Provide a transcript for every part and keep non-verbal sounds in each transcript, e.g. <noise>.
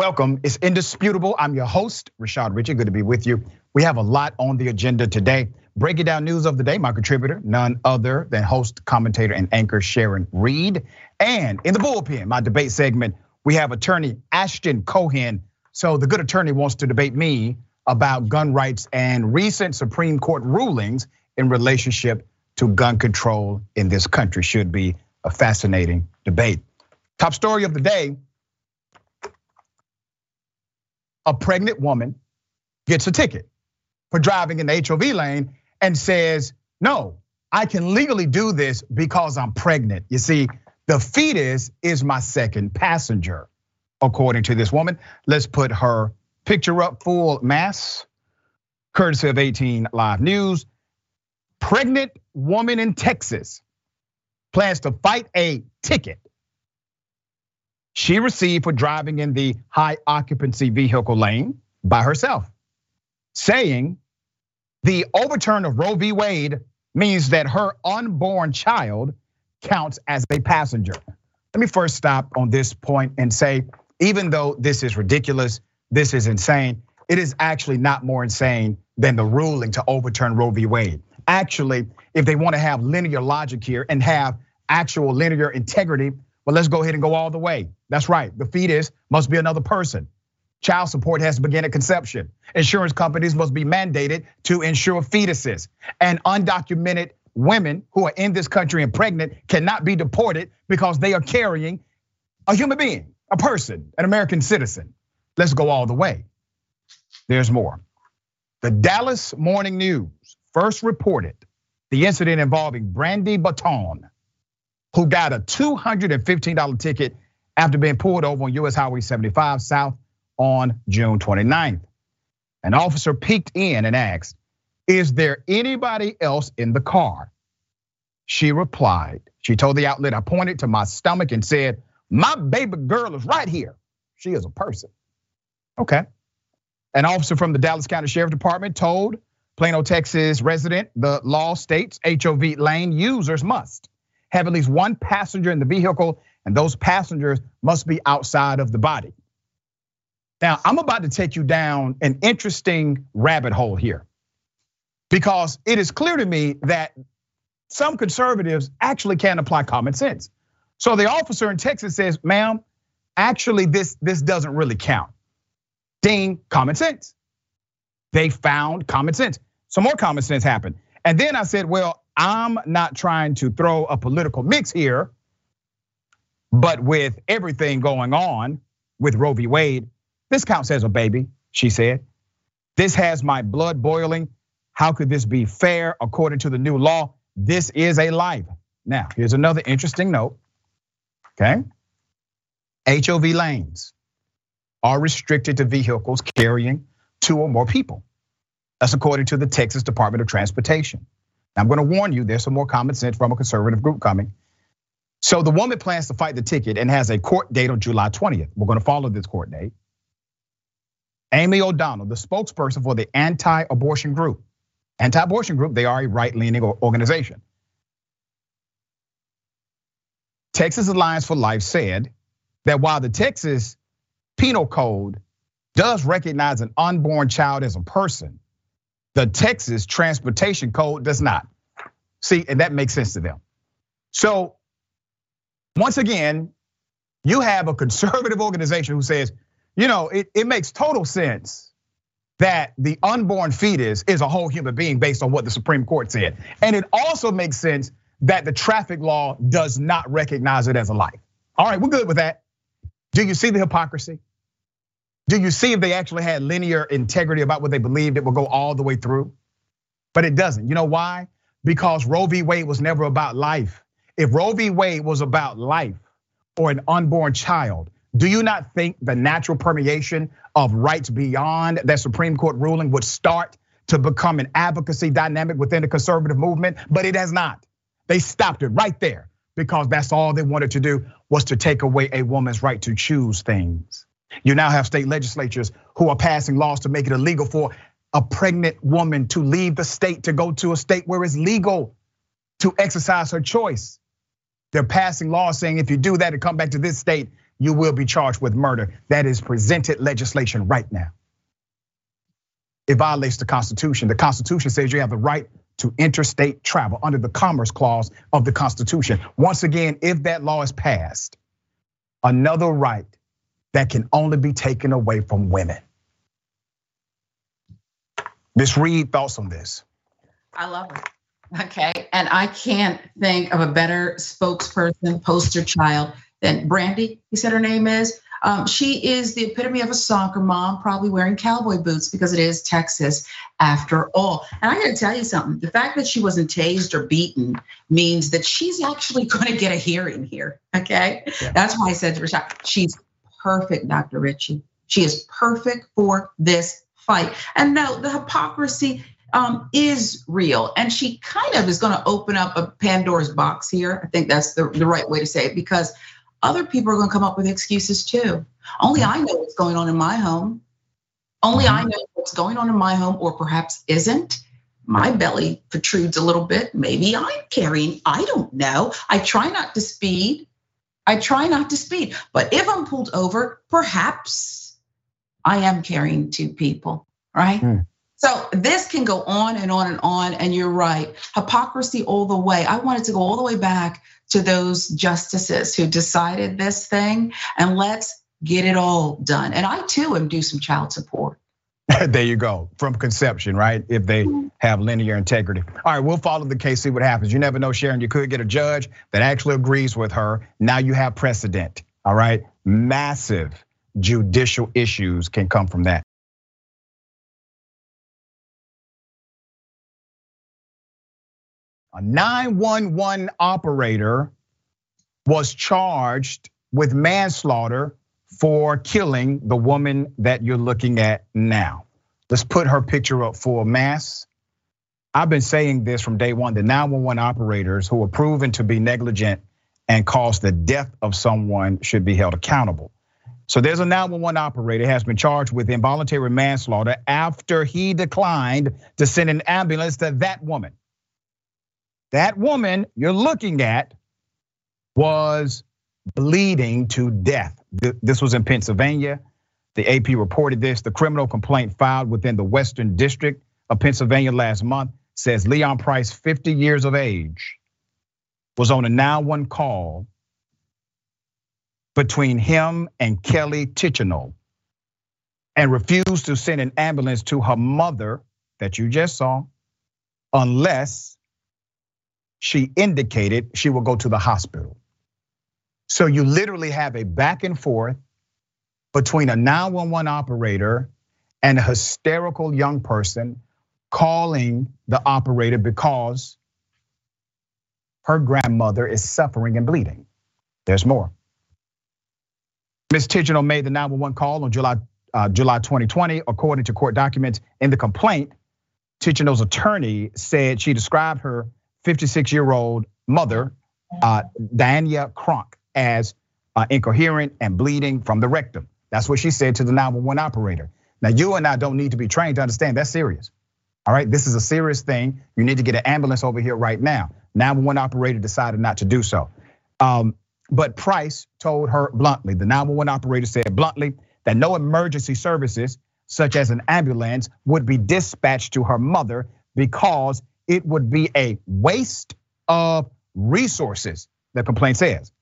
Welcome. It's indisputable. I'm your host, Rashad Richey. Good to be with you. We have a lot on the agenda today. Breaking down news of the day, my contributor, none other than host, commentator, and anchor Sharon Reed. And in the bullpen, my debate segment, we have attorney Ashton Cohen. So the good attorney wants to debate me about gun rights and recent Supreme Court rulings in relationship to gun control in this country. Should be a fascinating debate. Top story of the day a pregnant woman gets a ticket for driving in the HOV lane and says, No, I can legally do this because I'm pregnant. You see, the fetus is my second passenger, according to this woman. Let's put her picture up full mass, courtesy of 18 Live News. Pregnant woman in Texas plans to fight a ticket she received for driving in the high occupancy vehicle lane by herself, saying the overturn of Roe v. Wade means that her unborn child counts as a passenger. Let me first stop on this point and say, even though this is ridiculous, this is insane, it is actually not more insane than the ruling to overturn Roe v. Wade. Actually, if they want to have linear logic here and have actual linear integrity, well, let's go ahead and go all the way. That's right. The fetus must be another person. Child support has to begin at conception. Insurance companies must be mandated to insure fetuses. And undocumented women who are in this country and pregnant cannot be deported because they are carrying a human being, a person, an American citizen. Let's go all the way. There's more. The Dallas Morning News first reported the incident involving Brandy Bottone, who got a $215 ticket after being pulled over on US Highway 75 South on June 29th. An officer peeked in and asked, Is there anybody else in the car? She replied, She told the outlet, I pointed to my stomach and said, My baby girl is right here. She is a person. Okay. An officer from the Dallas County Sheriff Department told Plano, Texas resident, the law states HOV lane users must have at least one passenger in the vehicle, and those passengers must be outside of the body. Now, I'm about to take you down an interesting rabbit hole here because it is clear to me that some conservatives actually can't apply common sense. So the officer in Texas says, ma'am, actually, this, this doesn't really count. Ding, common sense. They found common sense. Some more common sense happened. And then I said, well, I'm not trying to throw a political mix here, but with everything going on with Roe v. Wade, this counts as a baby, she said. This has my blood boiling. How could this be fair according to the new law? This is a life. Now, here's another interesting note. Okay. HOV lanes are restricted to vehicles carrying two or more people. That's according to the Texas Department of Transportation. I'm going to warn you, there's some more common sense from a conservative group coming. So the woman plans to fight the ticket and has a court date on July 20th. We're going to follow this court date. Amy O'Donnell, the spokesperson for the anti-abortion group. Anti-abortion group, they are a right-leaning organization. Texas Alliance for Life said that while the Texas Penal Code does recognize an unborn child as a person, the Texas Transportation Code does not. See, and that makes sense to them. So, once again, you have a conservative <laughs> organization who says, you know, it, it makes total sense that the unborn fetus is a whole human being based on what the Supreme Court said. And it also makes sense that the traffic law does not recognize it as a life. All right, we're good with that. Do you see the hypocrisy? Do you see if they actually had linear integrity about what they believed it would go all the way through? But it doesn't. You know why? Because Roe v. Wade was never about life. If Roe v. Wade was about life or an unborn child, do you not think the natural permeation of rights beyond that Supreme Court ruling would start to become an advocacy dynamic within the conservative movement? But it has not. They stopped it right there because that's all they wanted to do was to take away a woman's right to choose things. You now have state legislatures who are passing laws to make it illegal for a pregnant woman to leave the state to go to a state where it's legal to exercise her choice. They're passing laws saying if you do that and come back to this state, you will be charged with murder. That is presented legislation right now. It violates the Constitution. The Constitution says you have the right to interstate travel under the Commerce Clause of the Constitution. Once again, if that law is passed, another right that can only be taken away from women. Miss Reed, thoughts on this? I love it. Okay. And I can't think of a better spokesperson, poster child than Brandy, he said her name is. Um, she is the epitome of a soccer mom, probably wearing cowboy boots because it is Texas after all. And I gotta tell you something the fact that she wasn't tased or beaten means that she's actually gonna get a hearing here. Okay. Yeah. That's why I said to Rashad, she's perfect, Dr. Richey. She is perfect for this fight. And no, the hypocrisy um, is real. And she kind of is going to open up a Pandora's box here. I think that's the, the right way to say it because other people are going to come up with excuses too. Only I know what's going on in my home. Only I know what's going on in my home, or perhaps isn't. My belly protrudes a little bit. Maybe I'm carrying, I don't know. I try not to speed. I try not to speed. But if I'm pulled over, perhaps I am carrying two people, right? Mm. So this can go on and on and on. And you're right, hypocrisy all the way. I wanted to go all the way back to those justices who decided this thing and let's get it all done. And I too am due some child support. <laughs> there you go, from conception, right? If they have linear integrity. All right, we'll follow the case, see what happens. You never know, Sharon. You could get a judge that actually agrees with her. Now you have precedent, all right? Massive judicial issues can come from that. A 911 operator was charged with manslaughter for killing the woman that you're looking at now. Let's put her picture up for mass. I've been saying this from day one the 911 operators who are proven to be negligent and caused the death of someone should be held accountable. So there's a 911 operator has been charged with involuntary manslaughter after he declined to send an ambulance to that woman. That woman you're looking at was bleeding to death. This was in Pennsylvania. The AP reported this. The criminal complaint filed within the Western District of Pennsylvania last month says Leon Price, 50 years of age, was on a 911 call between him and Kelly Tichenor and refused to send an ambulance to her mother that you just saw unless she indicated she will go to the hospital. So you literally have a back and forth between a 911 operator and a hysterical young person calling the operator because her grandmother is suffering and bleeding. There's more. Ms. Tichenor made the 911 call on July uh, July 2020, according to court documents. In the complaint, Tichenor's attorney said she described her 56 year old mother, uh, Cronk, as uh, incoherent and bleeding from the rectum. That's what she said to the 911 operator. Now, you and I don't need to be trained to understand that's serious. All right, this is a serious thing. You need to get an ambulance over here right now. 911 operator decided not to do so. Um, but Price told her bluntly, the 911 operator said bluntly that no emergency services, such as an ambulance, would be dispatched to her mother because it would be a waste of resources, the complaint says.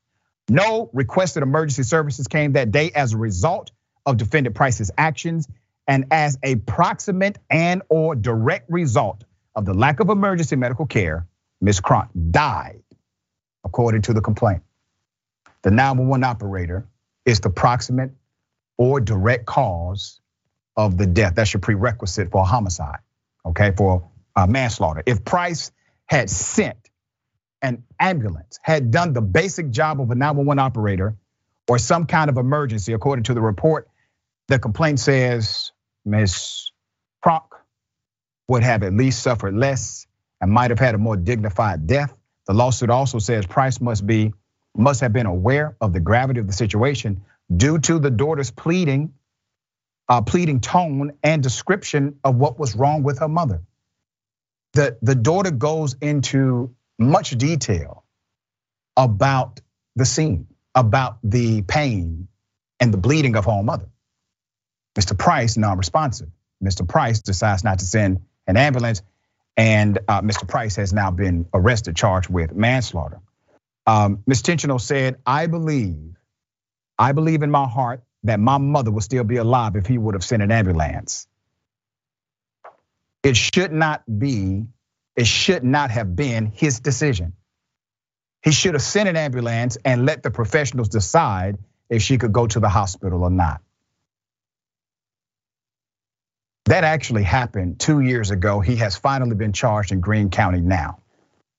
No requested emergency services came that day as a result of defendant Price's actions and as a proximate and or direct result of the lack of emergency medical care, Ms. Cronk died, according to the complaint. The 911 operator is the proximate or direct cause of the death. That's your prerequisite for a homicide, okay, for uh, manslaughter. If Price had sent an ambulance, had done the basic job of a 911 operator or some kind of emergency, according to the report, the complaint says Ms. Cronk would have at least suffered less and might have had a more dignified death. The lawsuit also says Price must be must have been aware of the gravity of the situation due to the daughter's pleading, uh, pleading tone and description of what was wrong with her mother the, the daughter goes into much detail about the scene, about the pain and the bleeding of her mother. Mr. Price, non-responsive. Mr. Price decides not to send an ambulance, and uh, Mr. Price has now been arrested, charged with manslaughter. Um, Ms. Said, I believe, I believe in my heart that my mother would still be alive if he would have sent an ambulance. It should not be, it should not have been his decision. He should have sent an ambulance and let the professionals decide if she could go to the hospital or not. That actually happened two years ago. He has finally been charged in Greene County now.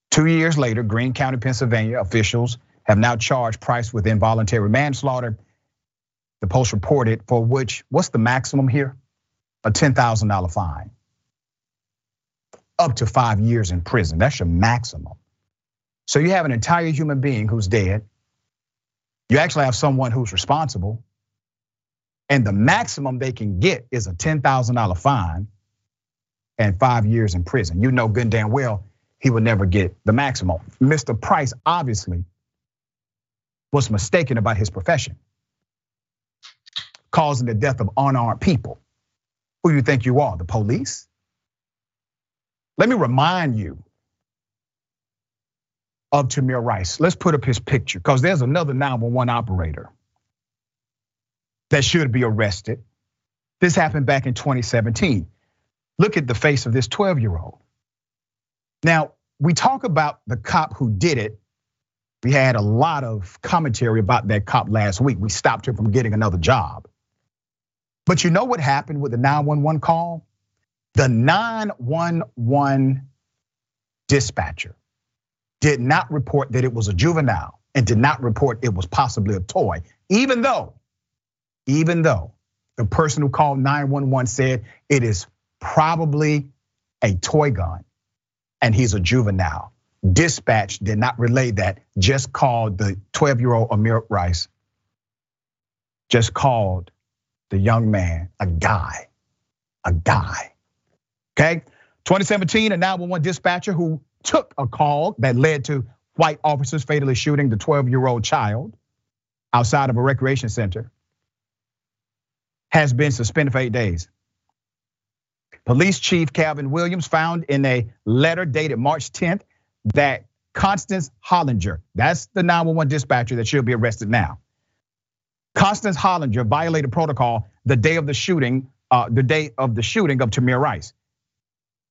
Two years later, Greene County, Pennsylvania officials have now charged Price with involuntary manslaughter. The Post reported for which, what's the maximum here? A $10,000 fine. Up to five years in prison. That's your maximum. So you have an entire human being who's dead. You actually have someone who's responsible. And the maximum they can get is a $10,000 fine and five years in prison. You know good and damn well he would never get the maximum. Mr. Price obviously was mistaken about his profession, causing the death of unarmed people. Who you think you are, the police? Let me remind you of Tamir Rice. Let's put up his picture because there's another 911 operator that should be arrested. This happened back in 2017. Look at the face of this 12 year old. Now, we talk about the cop who did it. We had a lot of commentary about that cop last week. We stopped him from getting another job. But you know what happened with the 911 call? The 911 dispatcher did not report that it was a juvenile and did not report it was possibly a toy, even though, even though the person who called 911 said it is probably a toy gun and he's a juvenile. Dispatch did not relay that, just called the 12 year old Tamir Rice, just called the young man a guy, a guy. Okay, 2017, a 911 dispatcher who took a call that led to white officers fatally shooting the 12 year old child outside of a recreation center has been suspended for eight days. Police Chief Calvin Williams found in a letter dated March 10th that Constance Hollinger, that's the 911 dispatcher that should be arrested now. Constance Hollinger violated protocol the day of the shooting, uh, the day of the shooting of Tamir Rice,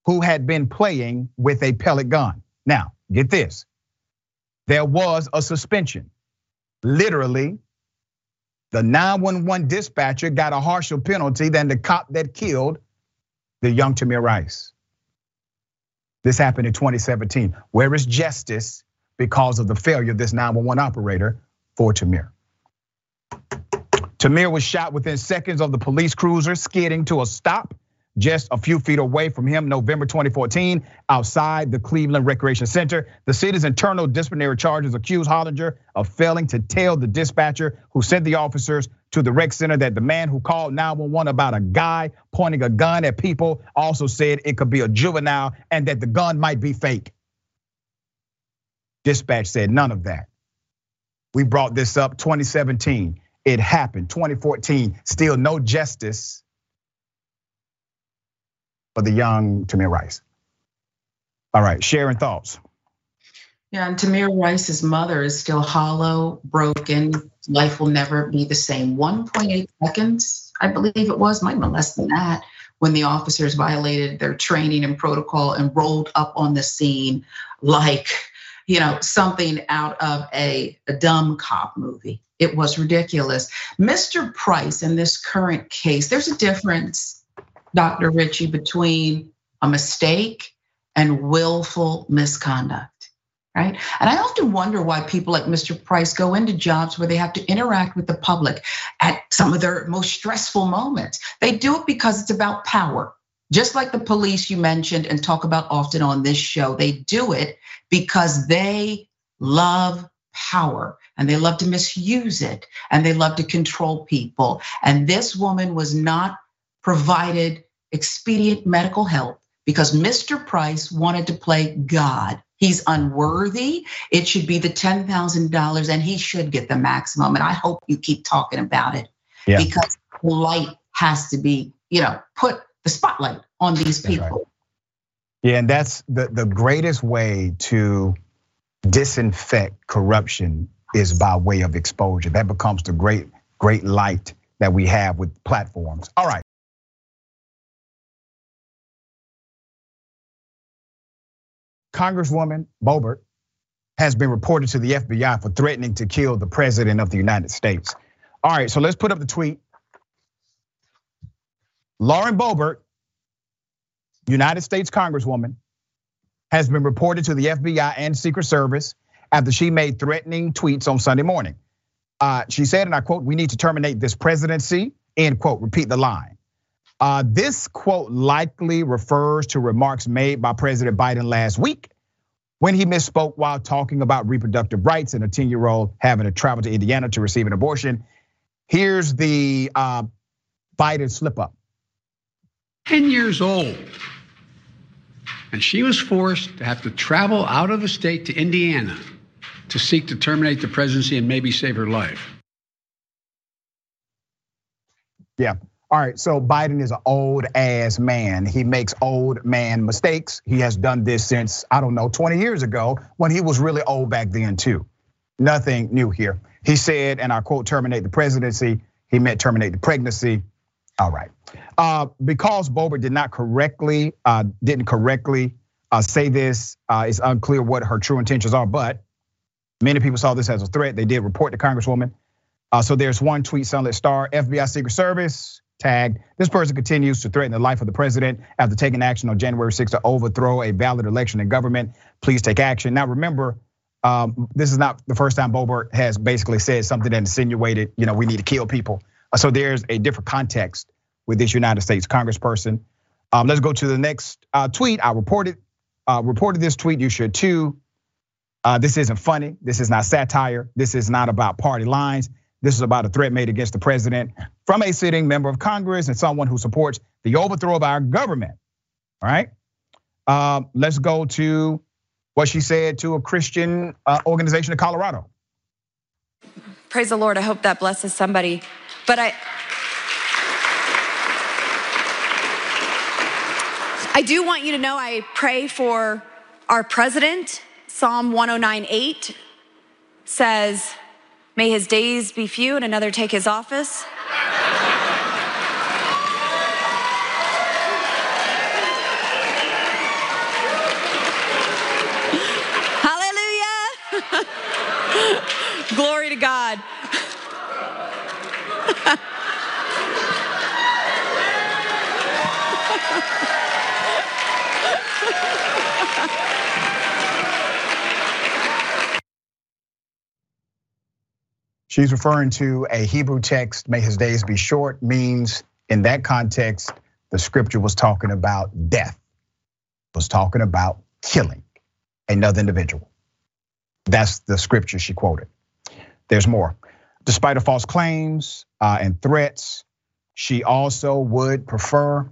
who had been playing with a pellet gun. Now, get this. There was a suspension. Literally, the 911 dispatcher got a harsher penalty than the cop that killed the young Tamir Rice. This happened in 2017. Where is justice because of the failure of this 911 operator for Tamir? Tamir was shot within seconds of the police cruiser skidding to a stop just a few feet away from him, November 2014, outside the Cleveland Recreation Center. The city's internal disciplinary charges accuse Hollinger of failing to tell the dispatcher who sent the officers to the rec center that the man who called 911 about a guy pointing a gun at people also said it could be a juvenile and that the gun might be fake. Dispatch said none of that. We brought this up 2017. It happened 2014. Still no justice for the young Tamir Rice. All right, Sharon thoughts. Yeah, and Tamir Rice's mother is still hollow, broken. Life will never be the same. 1.8 seconds, I believe it was, might have been less than that, when the officers violated their training and protocol and rolled up on the scene like, you know, something out of a, a dumb cop movie. It was ridiculous. Mr. Price, in this current case, there's a difference Dr. Richey, between a mistake and willful misconduct, right? And I often wonder why people like Mr. Price go into jobs where they have to interact with the public at some of their most stressful moments. They do it because it's about power. Just like the police you mentioned and talk about often on this show, they do it because they love power and they love to misuse it and they love to control people. And this woman was not provided expedient medical help because Mr. Price wanted to play God He's unworthy. It should be the $10,000 and he should get the maximum. And I hope you keep talking about it yeah. because light has to be, you know, put the spotlight on these people. Right. Yeah, and that's the, the greatest way to disinfect corruption is by way of exposure. That becomes the great, great light that we have with platforms. All right. Congresswoman Boebert has been reported to the FBI for threatening to kill the president of the United States. All right, so let's put up the tweet. Lauren Boebert, United States Congresswoman, has been reported to the FBI and Secret Service after she made threatening tweets on Sunday morning. Uh, she said, and I quote, we need to terminate this presidency, end quote, repeat the line. Uh, this quote likely refers to remarks made by President Biden last week when he misspoke while talking about reproductive rights and a 10 year old having to travel to Indiana to receive an abortion. Here's the uh, Biden slip up 10 years old. And she was forced to have to travel out of the state to Indiana to seek to terminate the presidency and maybe save her life. Yeah. All right, so Biden is an old ass man. He makes old man mistakes. He has done this since, I don't know, 20 years ago when he was really old back then, too. Nothing new here. He said, and I quote, terminate the presidency. He meant terminate the pregnancy. All right. Uh, because Boebert did not correctly, uh, didn't correctly uh, say this, it's unclear what her true intentions are, but many people saw this as a threat. They did report the Congresswoman. So there's one tweet, Sunlit Star, FBI Secret Service, tagged. This person continues to threaten the life of the president after taking action on January 6th to overthrow a valid election in government. Please take action. Now, remember, um, this is not the first time Boebert has basically said something that insinuated, you know, we need to kill people. Uh, so there's a different context with this United States Congressperson. Um, let's go to the next uh, tweet. I reported uh, reported this tweet. You should too. This isn't funny. This is not satire. This is not about party lines. This is about a threat made against the president from a sitting member of Congress and someone who supports the overthrow of our government. All right. Um, let's go to what she said to a Christian uh, organization in Colorado. Praise the Lord. I hope that blesses somebody. But I. I do want you to know I pray for our president. Psalm 109:8 says, May his days be few and another take his office. <laughs> Hallelujah. <laughs> Glory to God. <laughs> She's referring to a Hebrew text, may his days be short, means in that context, the scripture was talking about death, was talking about killing another individual. That's the scripture she quoted. There's more. Despite her false claims uh, and threats, she also would prefer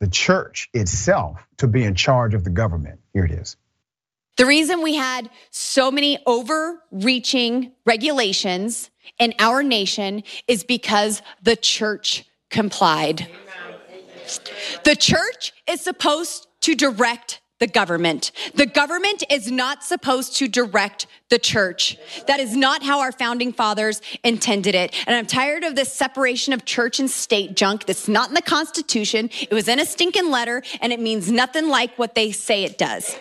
the church itself to be in charge of the government. Here it is. The reason we had so many overreaching regulations in our nation is because the church complied. The church is supposed to direct the government. The government is not supposed to direct the church. That is not how our founding fathers intended it. And I'm tired of this separation of church and state junk that's not in the Constitution. It was in a stinking letter and it means nothing like what they say it does.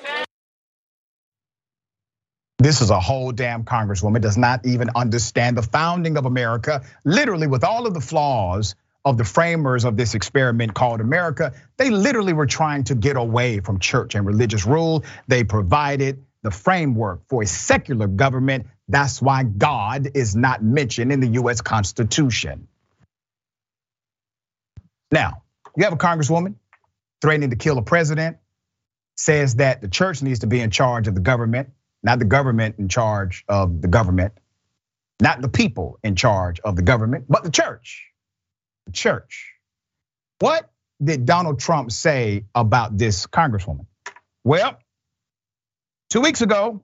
This is a whole damn congresswoman, does not even understand the founding of America, literally with all of the flaws of the framers of this experiment called America. They literally were trying to get away from church and religious rule. They provided the framework for a secular government. That's why God is not mentioned in the US Constitution. Now, you have a congresswoman threatening to kill a president, says that the church needs to be in charge of the government not the government in charge of the government, not the people in charge of the government, but the church. The church. What did Donald Trump say about this congresswoman? Well, Two weeks ago,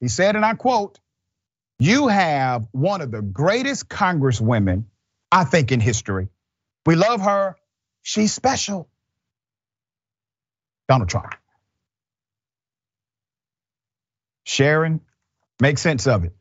he said, and I quote, You have one of the greatest congresswomen, I think, in history. We love her. She's special. Donald Trump. Sharon, make sense of it.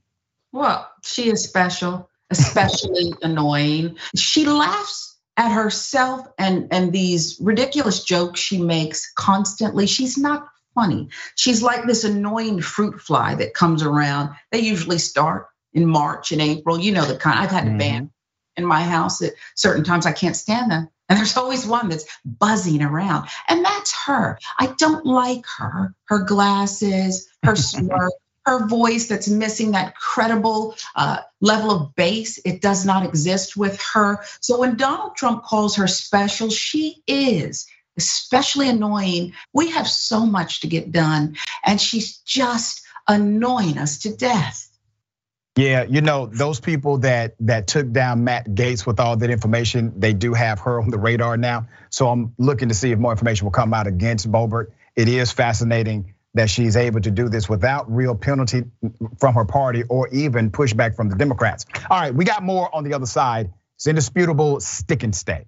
Well, she is special, especially <laughs> annoying. She laughs at herself and and these ridiculous jokes she makes constantly. She's not funny. She's like this annoying fruit fly that comes around. They usually start in March and April. You know the kind. I've had a mm-hmm. ban in my house at certain times. I can't stand them. And there's always one that's buzzing around. And that's her. I don't like her. Her glasses, her <laughs> smirk, her voice that's missing that credible uh, level of bass. It does not exist with her. So when Donald Trump calls her special, she is especially annoying. We have so much to get done, and she's just annoying us to death. Yeah, you know those people that that took down Matt Gaetz with all that information, they do have her on the radar now. So I'm looking to see if more information will come out against Boebert. It is fascinating that she's able to do this without real penalty from her party or even pushback from the Democrats. All right, we got more on the other side. It's indisputable stick and stay.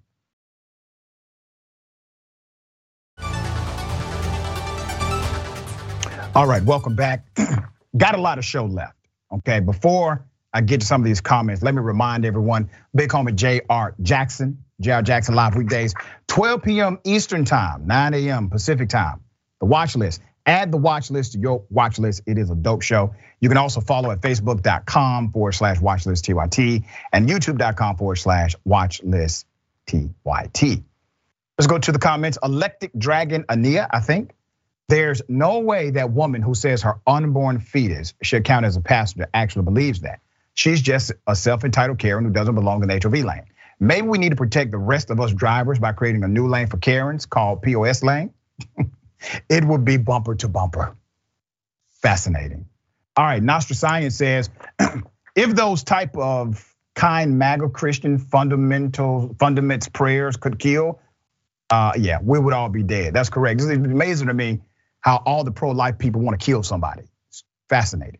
All right, welcome back. <clears throat> got a lot of show left. Okay, before I get to some of these comments, let me remind everyone, big homie J.R. Jackson, J.R. Jackson live weekdays, 12 p.m. Eastern time, 9 a.m. Pacific time. The watch list. Add the watch list to your watch list. It is a dope show. You can also follow at facebook.com forward slash watchlist TYT and youtube.com forward slash watchlist TYT. Let's go to the comments. Electric Dragon Ania, I think. There's no way that woman who says her unborn fetus should count as a passenger actually believes that. She's just a self-entitled Karen who doesn't belong in the HOV lane. Maybe we need to protect the rest of us drivers by creating a new lane for Karens called POS lane. <laughs> it would be bumper to bumper. Fascinating. All right, Nostra Science says <clears throat> if those type of kind MAGA Christian fundamental fundaments prayers could kill, uh, yeah, we would all be dead. That's correct. It's amazing to me how all the pro-life people want to kill somebody. It's fascinating.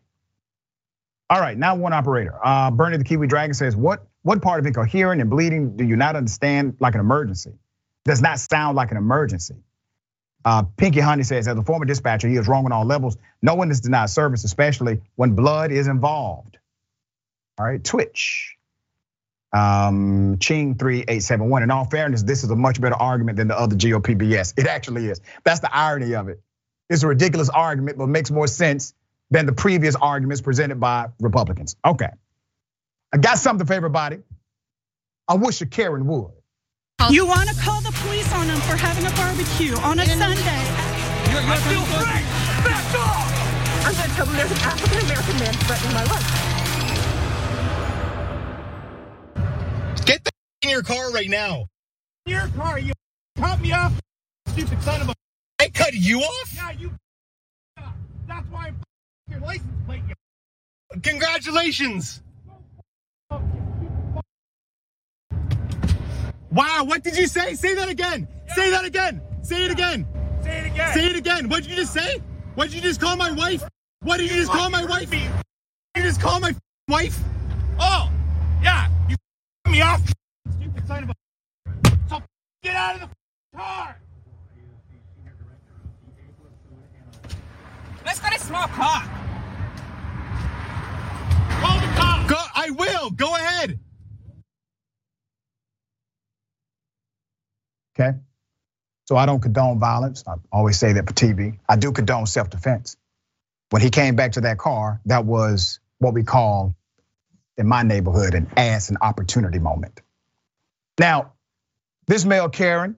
All right, now one operator. Uh, Bernie the Kiwi Dragon says, what, what part of incoherent and bleeding do you not understand like an emergency? Does not sound like an emergency. Uh, Pinky Honey says, as a former dispatcher, he is wrong on all levels. No one is denied service, especially when blood is involved. All right, Twitch. Um, Ching 3871. In all fairness, this is a much better argument than the other GOP BS. It actually is. That's the irony of it. It's a ridiculous argument, but makes more sense than the previous arguments presented by Republicans. Okay. I got something for everybody. I wish a Karen would. You want to call the police on them for having a barbecue on a Sunday? You're, you're I feel free. Back off! I'm going to tell them there's an African American man threatening my life. Get the in your car right now. In your car, you cut me off, stupid son of a. I cut you off? Yeah, you. <laughs> That's why I'm <laughs> your license plate. You. <laughs> Congratulations. Wow, what did you say? Say that again. Yeah. Say that again. Say it again. Say it again. Say it again. What did you just say? What did you just call my wife? What did you just call my wife? You just call my wife? Oh, yeah. You cut me off. Stupid son of a. So get out of the car. Let's get a small car. Call the car. Go, I will. Go ahead. Okay. So I don't condone violence. I always say that for TV. I do condone self defense. When he came back to that car, that was what we call in my neighborhood an ass and opportunity moment. Now, this male Karen,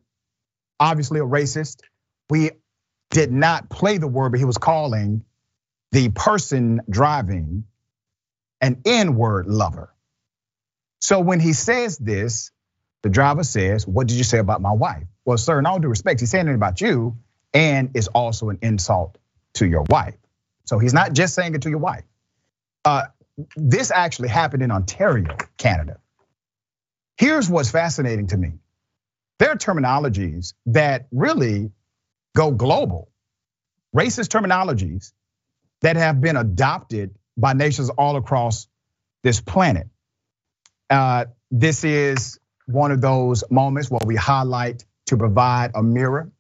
obviously a racist. We did not play the word, but he was calling the person driving an N word lover. So when he says this, the driver says, What did you say about my wife? Well, sir, in all due respect, he's saying it about you and it's also an insult to your wife. So he's not just saying it to your wife. Uh, this actually happened in Ontario, Canada. Here's what's fascinating to me there are terminologies that really go global. Racist terminologies that have been adopted by nations all across this planet. Uh, this is one of those moments where we highlight to provide a mirror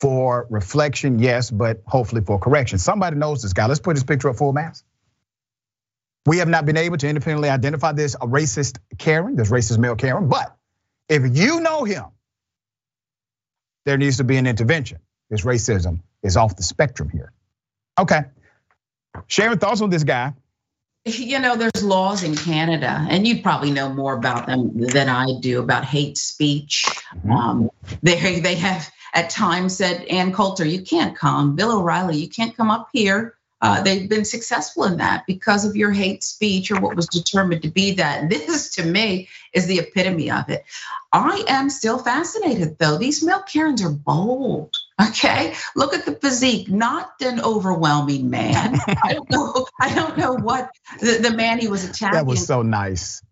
for reflection, yes, but hopefully for correction. Somebody knows this guy. Let's put his picture up full mass. We have not been able to independently identify this a racist Karen, this racist male Karen, but if you know him, there needs to be an intervention. This racism is off the spectrum here. Okay. Sharon, thoughts on this guy? You know, there's laws in Canada, and you probably know more about them than I do about hate speech. Mm-hmm. Um, they they have at times said, Ann Coulter, you can't come. Bill O'Reilly, you can't come up here. Uh, they've been successful in that because of your hate speech or what was determined to be that. This, to me, is the epitome of it. I am still fascinated, though. These male Karens are bold. Okay, look at the physique. Not an overwhelming man. <laughs> I don't know. I don't know what the, the man he was attacking. That was so nice.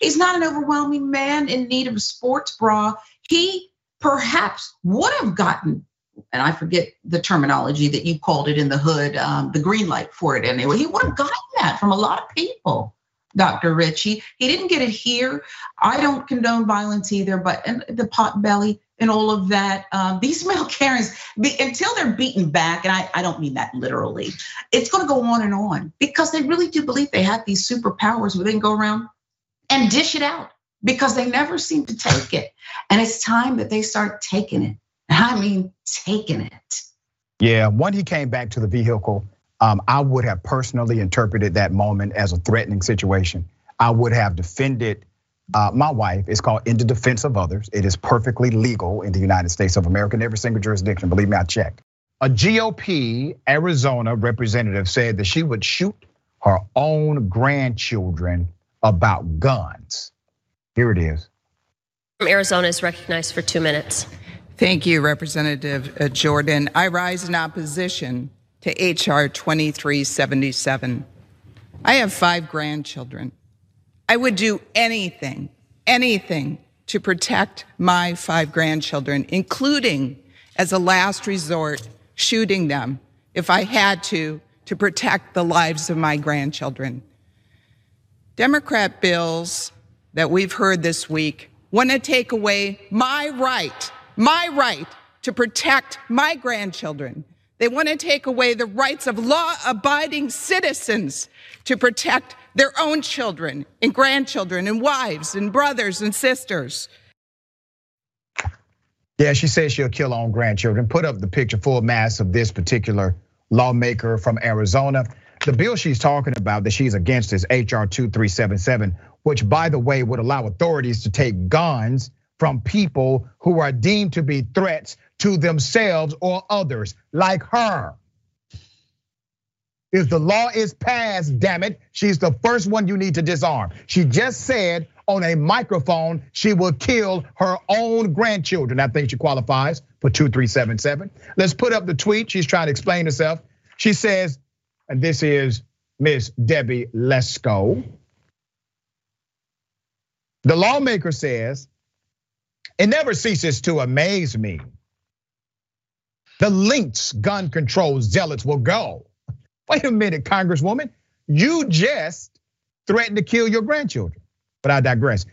He's not an overwhelming man in need of a sports bra. He perhaps would have gotten and I forget the terminology that you called it in the hood, um, the green light for it anyway. He would have gotten that from a lot of people, Dr. Richey. He didn't get it here. I don't condone violence either, but and the pot belly and all of that. Um, these <laughs> male Karens, until they're beaten back, and I, I don't mean that literally, it's gonna go on and on because they really do believe they have these superpowers where they can go around and dish it out because they never seem to take it. And it's time that they start taking it. I mean, taking it. Yeah, when he came back to the vehicle, um, I would have personally interpreted that moment as a threatening situation. I would have defended my wife. is called in the defense of others. It is perfectly legal in the United States of America in every single jurisdiction. Believe me, I checked. A GOP Arizona representative said that she would shoot her own grandchildren about guns. Here it is. Arizona is recognized for two minutes. Thank you, Representative uh, Jordan. I rise in opposition to H.R. 2377. I have five grandchildren. I would do anything, anything to protect my five grandchildren, including, as a last resort, shooting them if I had to, to protect the lives of my grandchildren. Democrat bills that we've heard this week want to take away my right my right to protect my grandchildren. They want to take away the rights of law abiding citizens to protect their own children and grandchildren and wives and brothers and sisters. Yeah, she says she'll kill her own grandchildren. Put up the picture full mass of this particular lawmaker from Arizona. The bill she's talking about that she's against is HR 2377, which, by the way, would allow authorities to take guns from people who are deemed to be threats to themselves or others, like her. If the law is passed, damn it, she's the first one you need to disarm. She just said on a microphone she will kill her own grandchildren. I think she qualifies for 2377. Let's put up the tweet. She's trying to explain herself. She says, and this is Miss Debbie Lesko. The lawmaker says, it never ceases to amaze me. The lengths gun control zealots will go. Wait a minute, Congresswoman. You just threatened to kill your grandchildren. But I digress.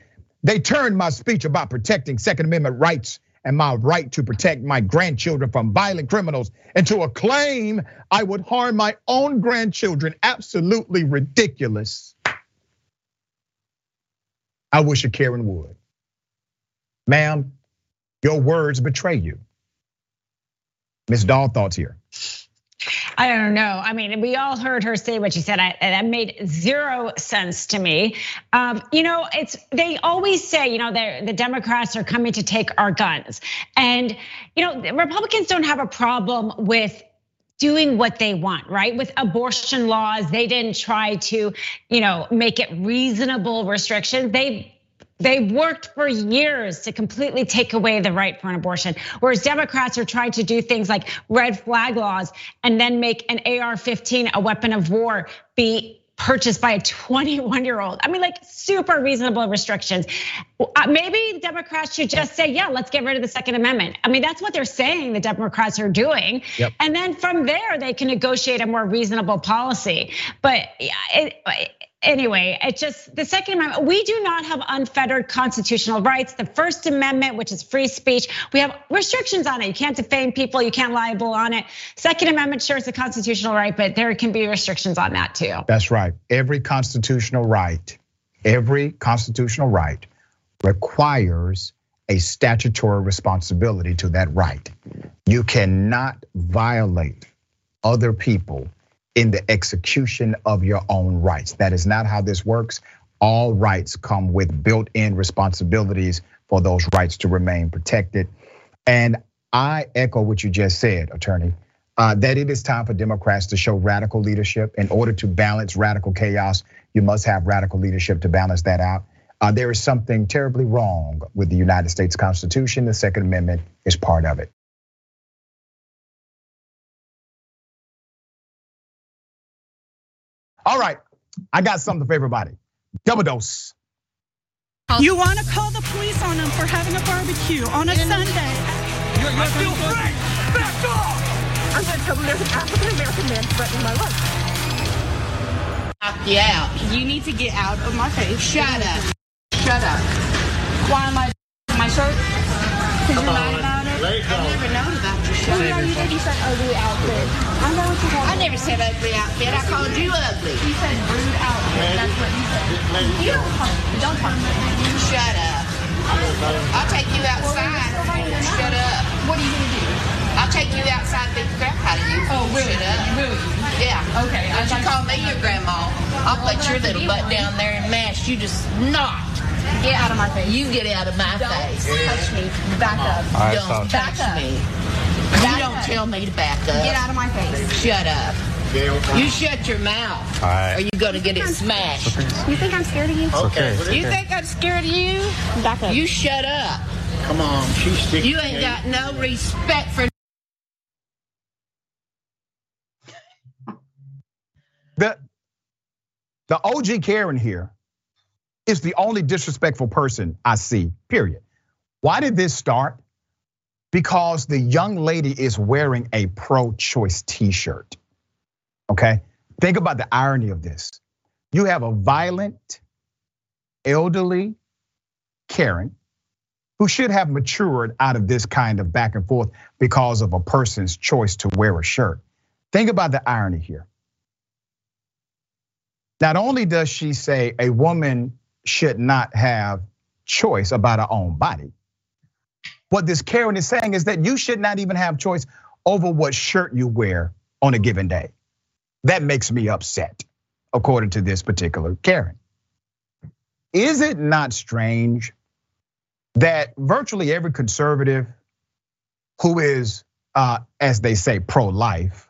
They turned my speech about protecting Second Amendment rights and my right to protect my grandchildren from violent criminals into a claim I would harm my own grandchildren. Absolutely ridiculous. I wish a Karen would. Ma'am, your words betray you. Ms. Dahl, thoughts here. I don't know. I mean, we all heard her say what she said. I, that made zero sense to me. Um, you know, it's they always say, you know, the Democrats are coming to take our guns, and you know, Republicans don't have a problem with doing what they want, right? With abortion laws, they didn't try to, you know, make it reasonable restrictions. They they worked for years to completely take away the right for an abortion. Whereas Democrats are trying to do things like red flag laws and then make an AR 15 a weapon of war be purchased by a 21 year old. I mean, like super reasonable restrictions. Uh, maybe Democrats should just say, yeah, let's get rid of the Second Amendment. I mean, that's what they're saying the Democrats are doing. Yep. And then from there, they can negotiate a more reasonable policy. But it, anyway, it's just the Second Amendment. We do not have unfettered constitutional rights. The First Amendment, which is free speech, we have restrictions on it. You can't defame people, you can't libel on it. Second Amendment sure is a constitutional right, but there can be restrictions on that too. That's right. Every constitutional right, every constitutional right requires a statutory responsibility to that right. You cannot violate other people in the execution of your own rights. That is not how this works. All rights come with built in responsibilities for those rights to remain protected. And I echo what you just said, attorney, uh, that it is time for Democrats to show radical leadership. In order to balance radical chaos, you must have radical leadership to balance that out. Uh, there is something terribly wrong with the United States Constitution. The Second Amendment is part of it. All right, I got something for everybody. Double dose. You want to call the police on them for having a barbecue on a Sunday? You're, you're I feel free. Back off! I'm going to tell them there's an African American man threatening my life. You out. You need to get out of my face. Shut up. Shut up. Why am I my shirt? Because you're mad about I've never known about your shirt. Oh, yeah, you did. You said ugly outfit. I know what you called I never said ugly outfit. I called you ugly. You said rude outfit. That's what you said. You don't talk. Don't talk to me. Shut up. I'll take you outside. Shut up. What are you gonna do? I'll take you outside and beat the crap out of you. Oh, really? Shut up. Really? Yeah. Okay. Don't you call me your grandma. I'll put your little butt down there and mash you just not. Get out of my face. You get out of my Don't face. touch me. Back up. right, Don't stop. touch Back up. me. Back You don't up. tell me to back up. Get out of my face. Shut up. You shut your mouth. All right. Or you gonna get it smashed. You think I'm scared of you? Okay. You think I'm scared of you? Back up. You shut up. Come on, she's sticking. You ain't got no respect for The the OG Karen here is the only disrespectful person I see, period. Why did this start? Because the young lady is wearing a pro choice t shirt. Okay? Think about the irony of this. You have a violent, elderly Karen who should have matured out of this kind of back and forth because of a person's choice to wear a shirt. Think about the irony here. Not only does she say a woman should not have choice about her own body, what this Karen is saying is that you should not even have choice over what shirt you wear on a given day. That makes me upset, according to this particular Karen. Is it not strange that virtually every conservative who is, uh, as they say, pro life,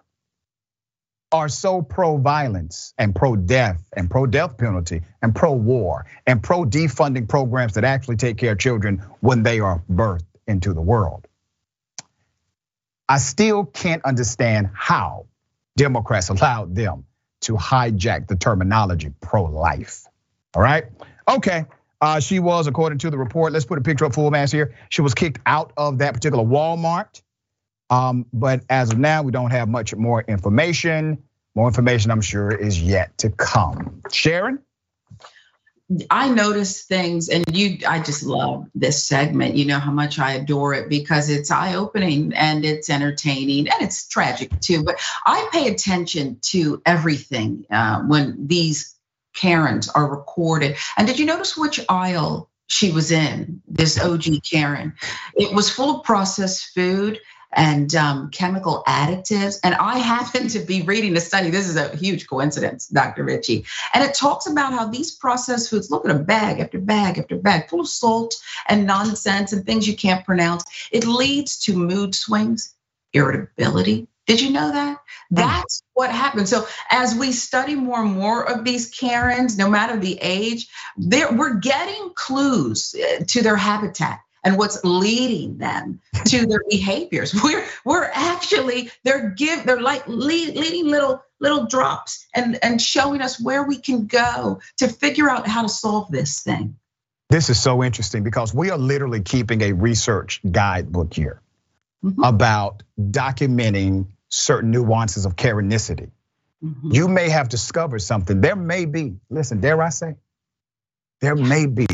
are so pro violence and pro death and pro death penalty and pro war and pro defunding programs that actually take care of children when they are birthed into the world. I still can't understand how Democrats allowed them to hijack the terminology pro life. All right. Okay. Uh, she was, according to the report, let's put a picture up full mass here. She was kicked out of that particular Walmart. Um, but as of now, we don't have much more information. More information, I'm sure, is yet to come. Sharon? I notice things, and you, I just love this segment. You know how much I adore it because it's eye opening and it's entertaining and it's tragic too. But I pay attention to everything uh, when these Karens are recorded. And did you notice which aisle she was in? This OG Karen. It was full of processed food and um, chemical additives. And I <laughs> happen to be reading a study. This is a huge coincidence, Dr. Richey. And it talks about how these processed foods look at a bag after bag after bag full of salt and nonsense and things you can't pronounce. It leads to mood swings, irritability. Did you know that? That's what happens. So as we study more and more of these Karens, no matter the age, we're getting clues to their habitat. And what's leading them to their <laughs> behaviors. We're we're actually they're give they're like lead, leading little little drops and and showing us where we can go to figure out how to solve this thing. This is so interesting because we are literally keeping a research guidebook here mm-hmm. about documenting certain nuances of Karenicity. Mm-hmm. You may have discovered something. There may be, listen, dare I say, there may be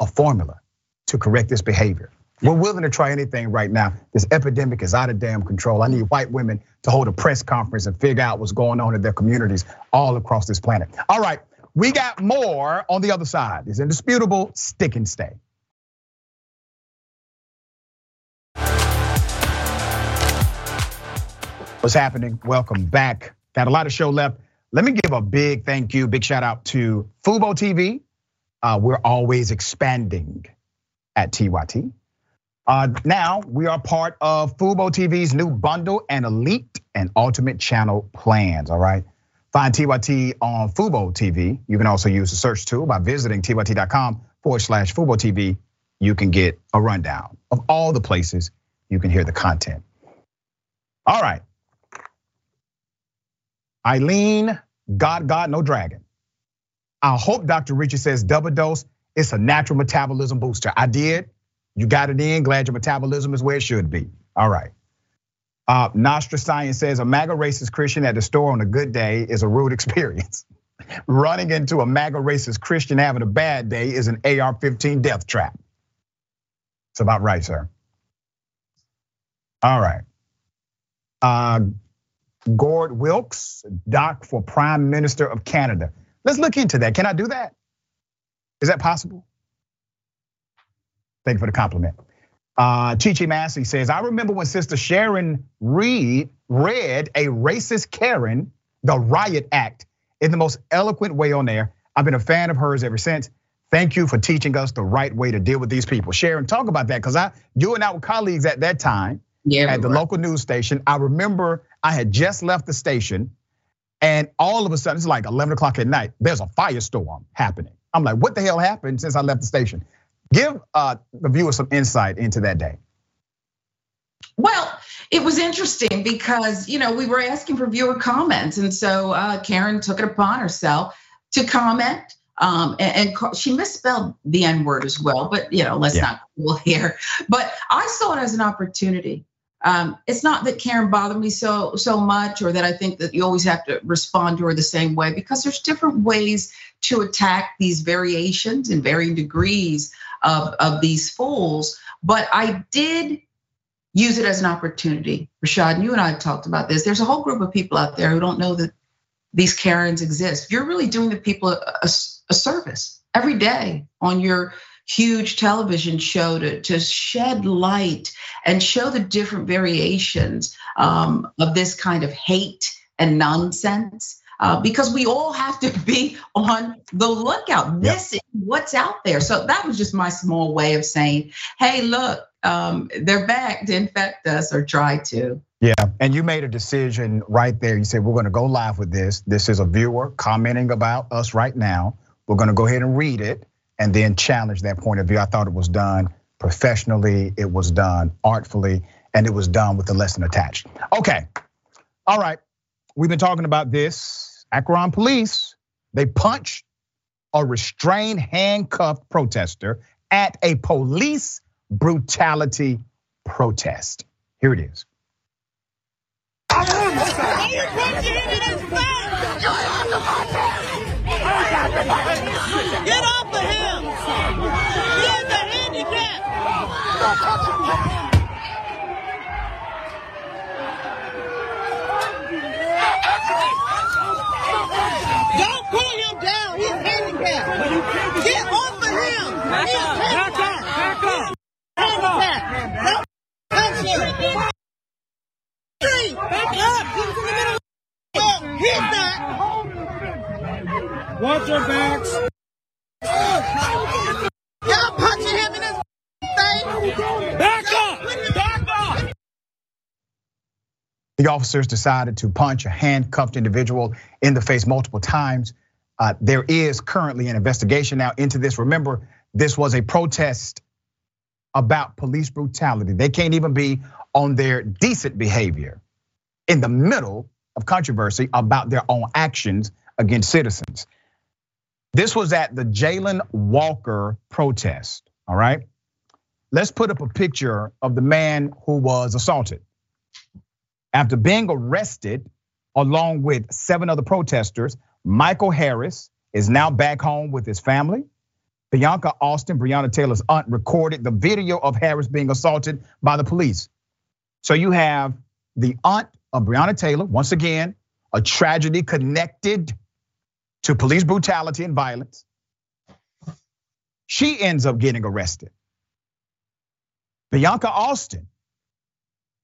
a formula to correct this behavior. We're willing to try anything right now. This epidemic is out of damn control. I need white women to hold a press conference and figure out what's going on in their communities all across this planet. All right, we got more on the other side. It's indisputable, stick and stay. What's happening? Welcome back. Got a lot of show left. Let me give a big thank you, big shout out to Fubo TV. Uh, we're always expanding at TYT. Uh, now we are part of Fubo TV's new bundle and elite and ultimate channel plans. All right. Find TYT on Fubo TV. You can also use the search tool by visiting tyt.com forward slash Fubo TV. You can get a rundown of all the places you can hear the content. All right. Eileen, God, God, no dragon. I hope Dr. Richard says double dose. It's a natural metabolism booster. I did. You got it in. Glad your metabolism is where it should be. All right. Uh, Nostra Science says a MAGA racist Christian at the store on a good day is a rude <laughs> experience. Running into a MAGA racist Christian having a bad day is an AR 15 death trap. It's about right, sir. All right. Uh, Gord Wilks, doc for Prime Minister of Canada. Let's look into that. Can I do that? Is that possible? Thank you for the compliment. Uh, Chichi Massey says, I remember when Sister Sharon Reed read a racist Karen, the Riot Act, in the most eloquent way on there. I've been a fan of hers ever since. Thank you for teaching us the right way to deal with these people. Sharon, talk about that because I, you and I were colleagues at that time yeah, at the right. local news station. I remember I had just left the station, and all of a sudden, it's like 11 o'clock at night. There's a firestorm happening. I'm like, what the hell happened since I left the station? Give uh, the viewers some insight into that day. Well, it was interesting because you know we were asking for viewer comments, and so uh, Karen took it upon herself to comment. Um, and, and, she misspelled the N word as well, but you know, let's yeah. not cool here. But I saw it as an opportunity um, it's not that Karen bothered me so so much, or that I think that you always have to respond to her the same way, because there's different ways to attack these variations and varying degrees of of these fools. But I did use it as an opportunity. Rashad, and you and I have talked about this. There's a whole group of people out there who don't know that these Karens exist. You're really doing the people a, a, a service every day on your huge television show to, to shed light and show the different variations um, of this kind of hate and nonsense. Uh, because we all have to be on the lookout. This yep. is what's out there. So that was just my small way of saying, hey, look, um, they're back to infect us or try to. Yeah, and you made a decision right there. You said, we're gonna go live with this. This is a viewer commenting about us right now. We're gonna go ahead and read it and then challenge that point of view. I thought it was done professionally, it was done artfully, and it was done with a lesson attached. Okay, all right. We've been talking about this. Akron police, they punched a restrained, handcuffed protester at a police brutality protest. Here it is. Get off of him! He has a handicap! Don't pull him down! He's handicapped! Get off of him! Back up! Back up! Back up! Handicapped! Don't touch him! Three! Back up! He's in the middle well, he's not! Watch your backs! Y'all punching him in his! Back up! Back up! The officers decided to punch a handcuffed individual in the face multiple times. Uh, there is currently an investigation now into this. Remember, this was a protest about police brutality. They can't even be on their decent behavior in the middle of controversy about their own actions against citizens. This was at the Jayland Walker protest, all right? Let's put up a picture of the man who was assaulted. After being arrested along with seven other protesters, Michael Harris is now back home with his family. Bianca Austin, Breonna Taylor's aunt, recorded the video of Harris being assaulted by the police. So you have the aunt of Breonna Taylor, once again, a tragedy connected to police brutality and violence. She ends up getting arrested. Bianca Austin,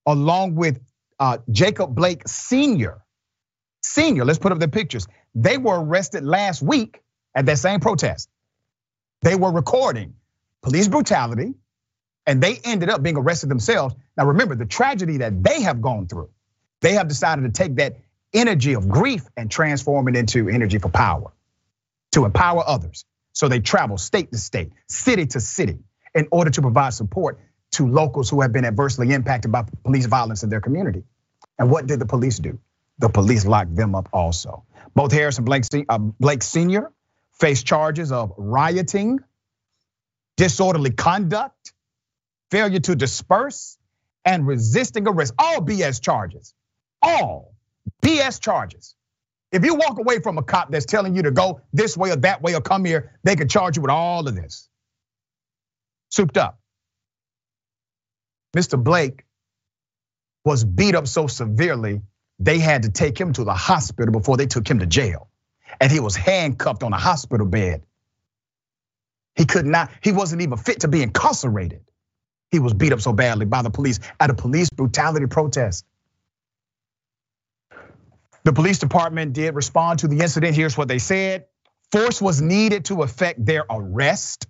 along with uh, Jacob Blake Sr., Sr., let's put up the pictures. They were arrested last week at that same protest. They were recording police brutality and they ended up being arrested themselves. Now, remember the tragedy that they have gone through. They have decided to take that energy of grief and transform it into energy for power, to empower others. So they travel state to state, city to city, in order to provide support to locals who have been adversely impacted by police violence in their community. And what did the police do? The police locked them up also. Both Harris and Blake, uh, Sr. face charges of rioting, disorderly conduct, failure to disperse, and resisting arrest. All BS charges. All BS charges. If you walk away from a cop that's telling you to go this way or that way or come here, they could charge you with all of this. Souped up. Mr. Blake was beat up so severely, they had to take him to the hospital before they took him to jail. And he was handcuffed on a hospital bed. He could not, he wasn't even fit to be incarcerated. He was beat up so badly by the police at a police brutality protest. The police department did respond to the incident. Here's what they said force was needed to effect their arrest.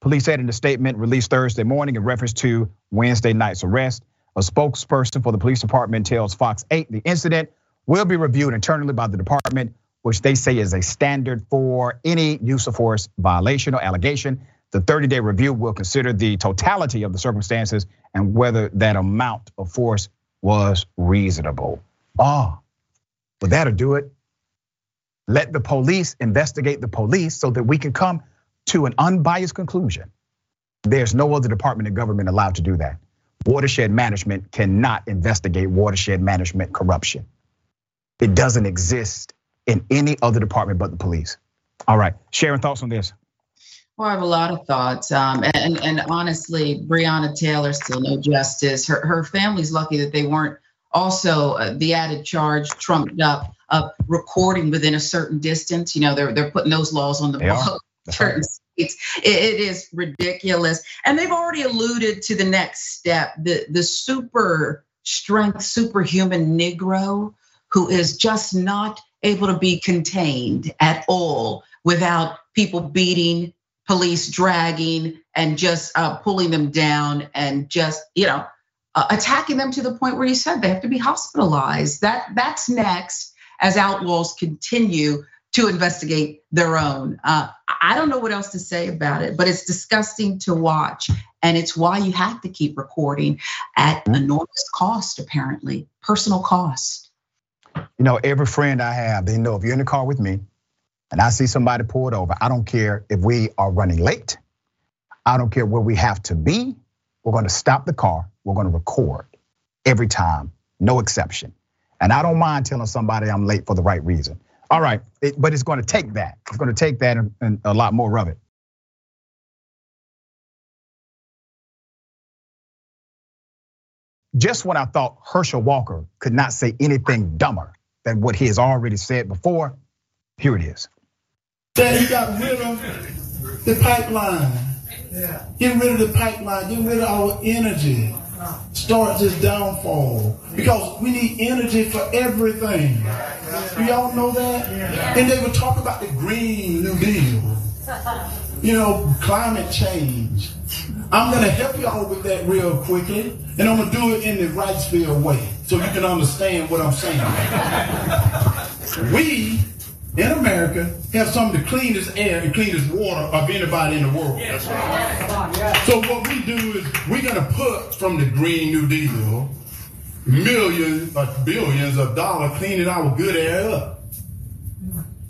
Police said in a statement released Thursday morning in reference to Wednesday night's arrest. A spokesperson for the police department tells Fox 8 the incident will be reviewed internally by the department, which they say is a standard for any use of force violation or allegation. The 30 day review will consider the totality of the circumstances and whether that amount of force was reasonable. Oh, but that'll do it. Let the police investigate the police so that we can come to an unbiased conclusion. There's no other department of government allowed to do that. Watershed management cannot investigate watershed management corruption. It doesn't exist in any other department but the police. All right, Sharon thoughts on this. Well, I have a lot of thoughts, um, and and honestly, Breonna Taylor still no justice. Her her family's lucky that they weren't also uh, the added charge trumped up of recording within a certain distance. You know, they're they're putting those laws on the books. Certain states, it is ridiculous, and they've already alluded to the next step: the the super strength, superhuman Negro who is just not able to be contained at all without people beating, police dragging, and just uh, pulling them down, and just you know uh, attacking them to the point where you said they have to be hospitalized. That that's next as outlaws continue to investigate their own. Uh, I don't know what else to say about it, but it's disgusting to watch, and it's why you have to keep recording at enormous cost, apparently, personal cost. You know, every friend I have, they know if you're in the car with me, and I see somebody pulled over, I don't care if we are running late. I don't care where we have to be. We're going to stop the car. We're going to record every time, no exception. And I don't mind telling somebody I'm late for the right reason. All right, but it's going to take that. It's going to take that and a lot more of it. Just when I thought Herschel Walker could not say anything dumber than what he has already said before, here it is. That he got rid of the pipeline yeah. Getting rid of the pipeline, Get rid of our energy starts his downfall. Because we need energy for everything. Do y'all know that? And they would talk about the Green New Deal. You know, climate change. I'm gonna help y'all with that real quickly, and I'm gonna do it in the Wrightsville way, so you can understand what I'm saying. We in America have some of the cleanest air and cleanest water of anybody in the world. So what we do is we're gonna put from the Green New Deal millions or billions of dollars cleaning our good air up.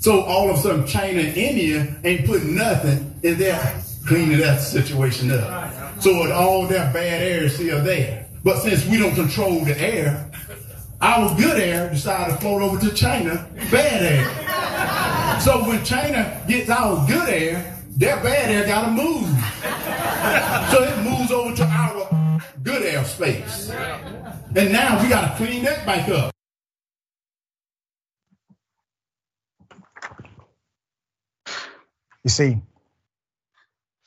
So all of a sudden China and India ain't putting nothing in there cleaning that situation up. So all that bad air is still there. But since we don't control the air, our good air decided to float over to China, bad air. So when China gets our good air, their bad air gotta move. So it moves over to our good air space. And now we gotta clean that back up. You see,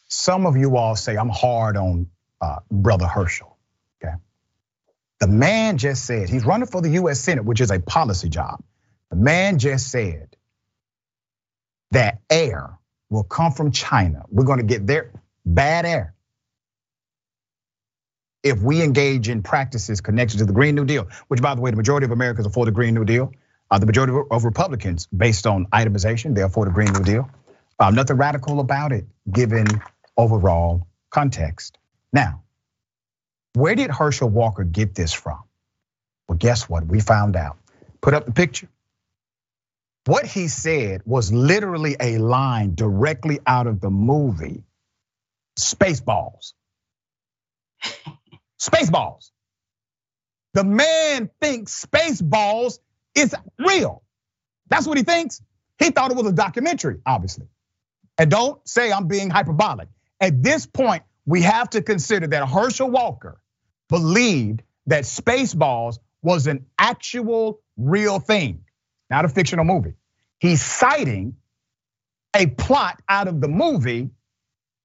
some of you all say I'm hard on uh, Brother Herschel. Okay. The man just said he's running for the US Senate, which is a policy job. The man just said that air will come from China. We're going to get their bad air if we engage in practices connected to the Green New Deal, which, by the way, the majority of Americans are for the Green New Deal. Uh, the majority of Republicans, based on itemization, they're for the Green New Deal. Um, nothing radical about it, given overall context. Now, where did Herschel Walker get this from? Well, guess what? We found out. Put up the picture. What he said was literally a line directly out of the movie Spaceballs. <laughs> Spaceballs. The man thinks Spaceballs is real. That's what he thinks. He thought it was a documentary, obviously. And don't say I'm being hyperbolic. At this point, we have to consider that Herschel Walker believed that Spaceballs was an actual real thing, not a fictional movie. He's citing a plot out of the movie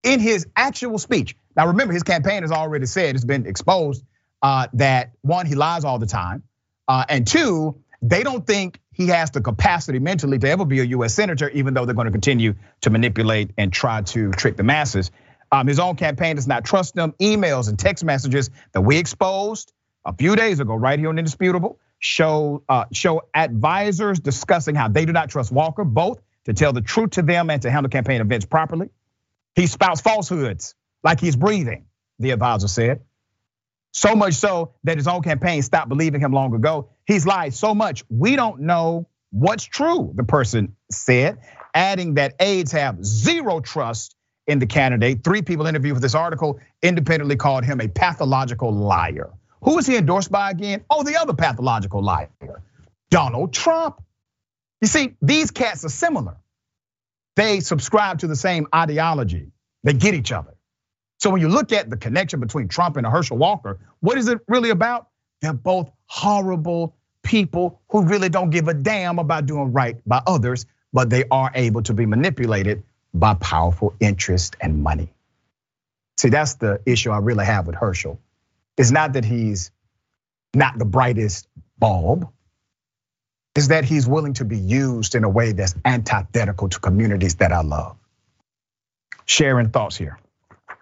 in his actual speech. Now, remember, his campaign has already said it's been exposed uh, that one, he lies all the time, uh, and two, they don't think he has the capacity mentally to ever be a US senator, even though they're going to continue to manipulate and try to trick the masses. Um, his own campaign does not trust them. Emails and text messages that we exposed a few days ago, right here on Indisputable, show uh, show advisors discussing how they do not trust Walker, both to tell the truth to them and to handle campaign events properly. He spouts falsehoods like he's breathing, the advisor said. So much so that his own campaign stopped believing him long ago. He's lied so much, we don't know what's true, the person said, adding that aides have zero trust in the candidate. Three people interviewed for this article independently called him a pathological liar. Who is he endorsed by again? Oh, the other pathological liar, Donald Trump. You see, these cats are similar. They subscribe to the same ideology. They get each other. So when you look at the connection between Trump and Herschel Walker, what is it really about? They're both horrible people who really don't give a damn about doing right by others, but they are able to be manipulated by powerful interest and money. See, that's the issue I really have with Herschel. It's not that he's not the brightest bulb, is that he's willing to be used in a way that's antithetical to communities that I love. Sharon thoughts here.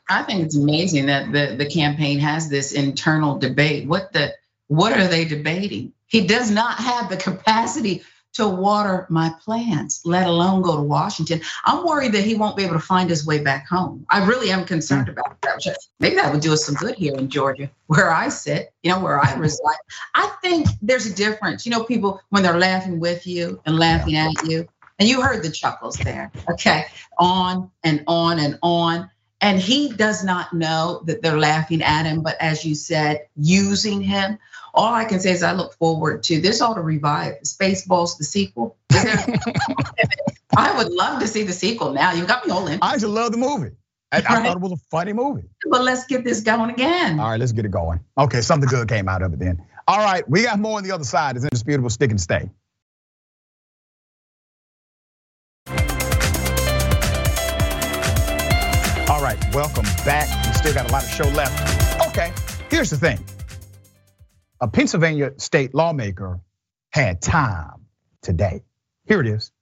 I think it's amazing that the, the campaign has this internal debate. What the what are they debating? He does not have the capacity to water my plants, let alone go to Washington. I'm worried that he won't be able to find his way back home. I really am concerned about that. Maybe that would do us some good here in Georgia, where I sit, you know, where I reside. I think there's a difference. You know, people when they're laughing with you and laughing at you, and you heard the chuckles there. Okay, on and on and on. And he does not know that they're laughing at him, but as you said, using him. All I can say is I look forward to this ought to revive Spaceballs, the sequel. <laughs> I would love to see the sequel now. You got me all in. I just love the movie. I, right. I thought it was a funny movie. But let's get this going again. All right, let's get it going. Okay, something good came out of it then. All right, we got more on the other side. It's indisputable stick and stay. All right, welcome back. We still got a lot of show left. Okay, here's the thing. A Pennsylvania state lawmaker had time today. Here it is.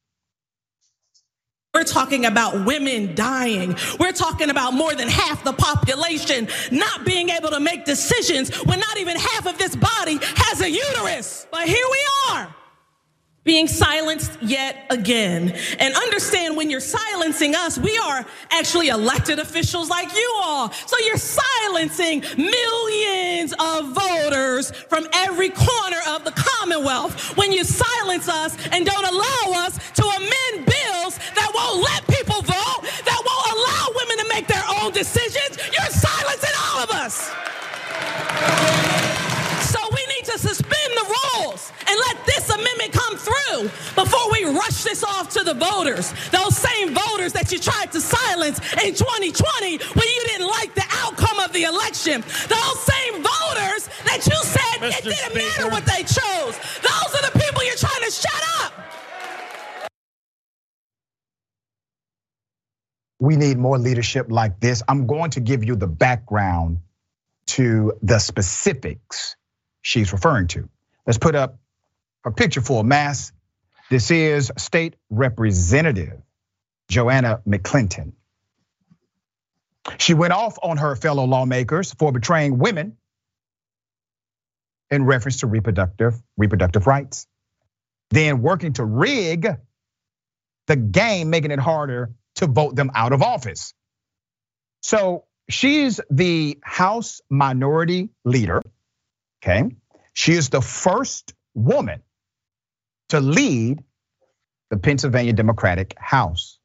We're talking about women dying. We're talking about more than half the population not being able to make decisions when not even half of this body has a uterus. But here we are being silenced yet again. And understand when you're silencing us, we are actually elected officials like you all. So you're silencing millions of voters from every corner of the Commonwealth when you silence us and don't allow us to amend bills that won't let people vote, that won't allow women to make their own decisions. You're silencing all of us. So we need to suspend the rules and let amendment come through before we rush this off to the voters. Those same voters that you tried to silence in 2020 when you didn't like the outcome of the election. Those same voters that you said Mr. it didn't Speaker. matter what they chose. Those are the people you're trying to shut up. We need more leadership like this. I'm going to give you the background to the specifics she's referring to. Let's put up a picture for mass. This is State Representative Joanna McClinton. She went off on her fellow lawmakers for betraying women in reference to reproductive reproductive rights. Then working to rig the game, making it harder to vote them out of office. So she's the House Minority Leader. Okay. She is the first woman to lead the Pennsylvania Democratic House.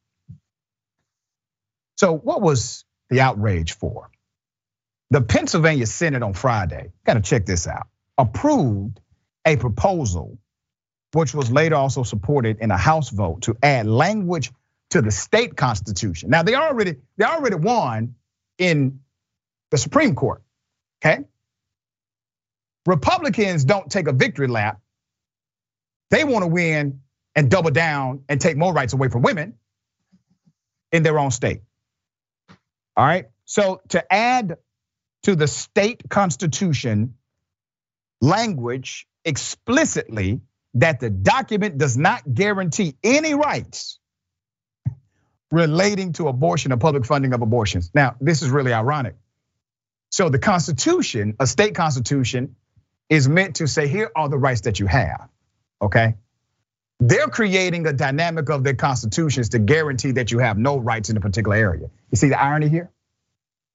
So, what was the outrage for? The Pennsylvania Senate on Friday, got to check this out, approved a proposal which was later also supported in a House vote to add language to the state constitution. Now they already they already won in the Supreme Court. Okay? Republicans don't take a victory lap. They want to win and double down and take more rights away from women in their own state. All right? So to add to the state constitution language explicitly that the document does not guarantee any rights relating to abortion or public funding of abortions. Now, this is really ironic. So the Constitution, a state constitution, is meant to say, here are the rights that you have, okay? They're creating a dynamic of their constitutions to guarantee that you have no rights in a particular area. You see the irony here?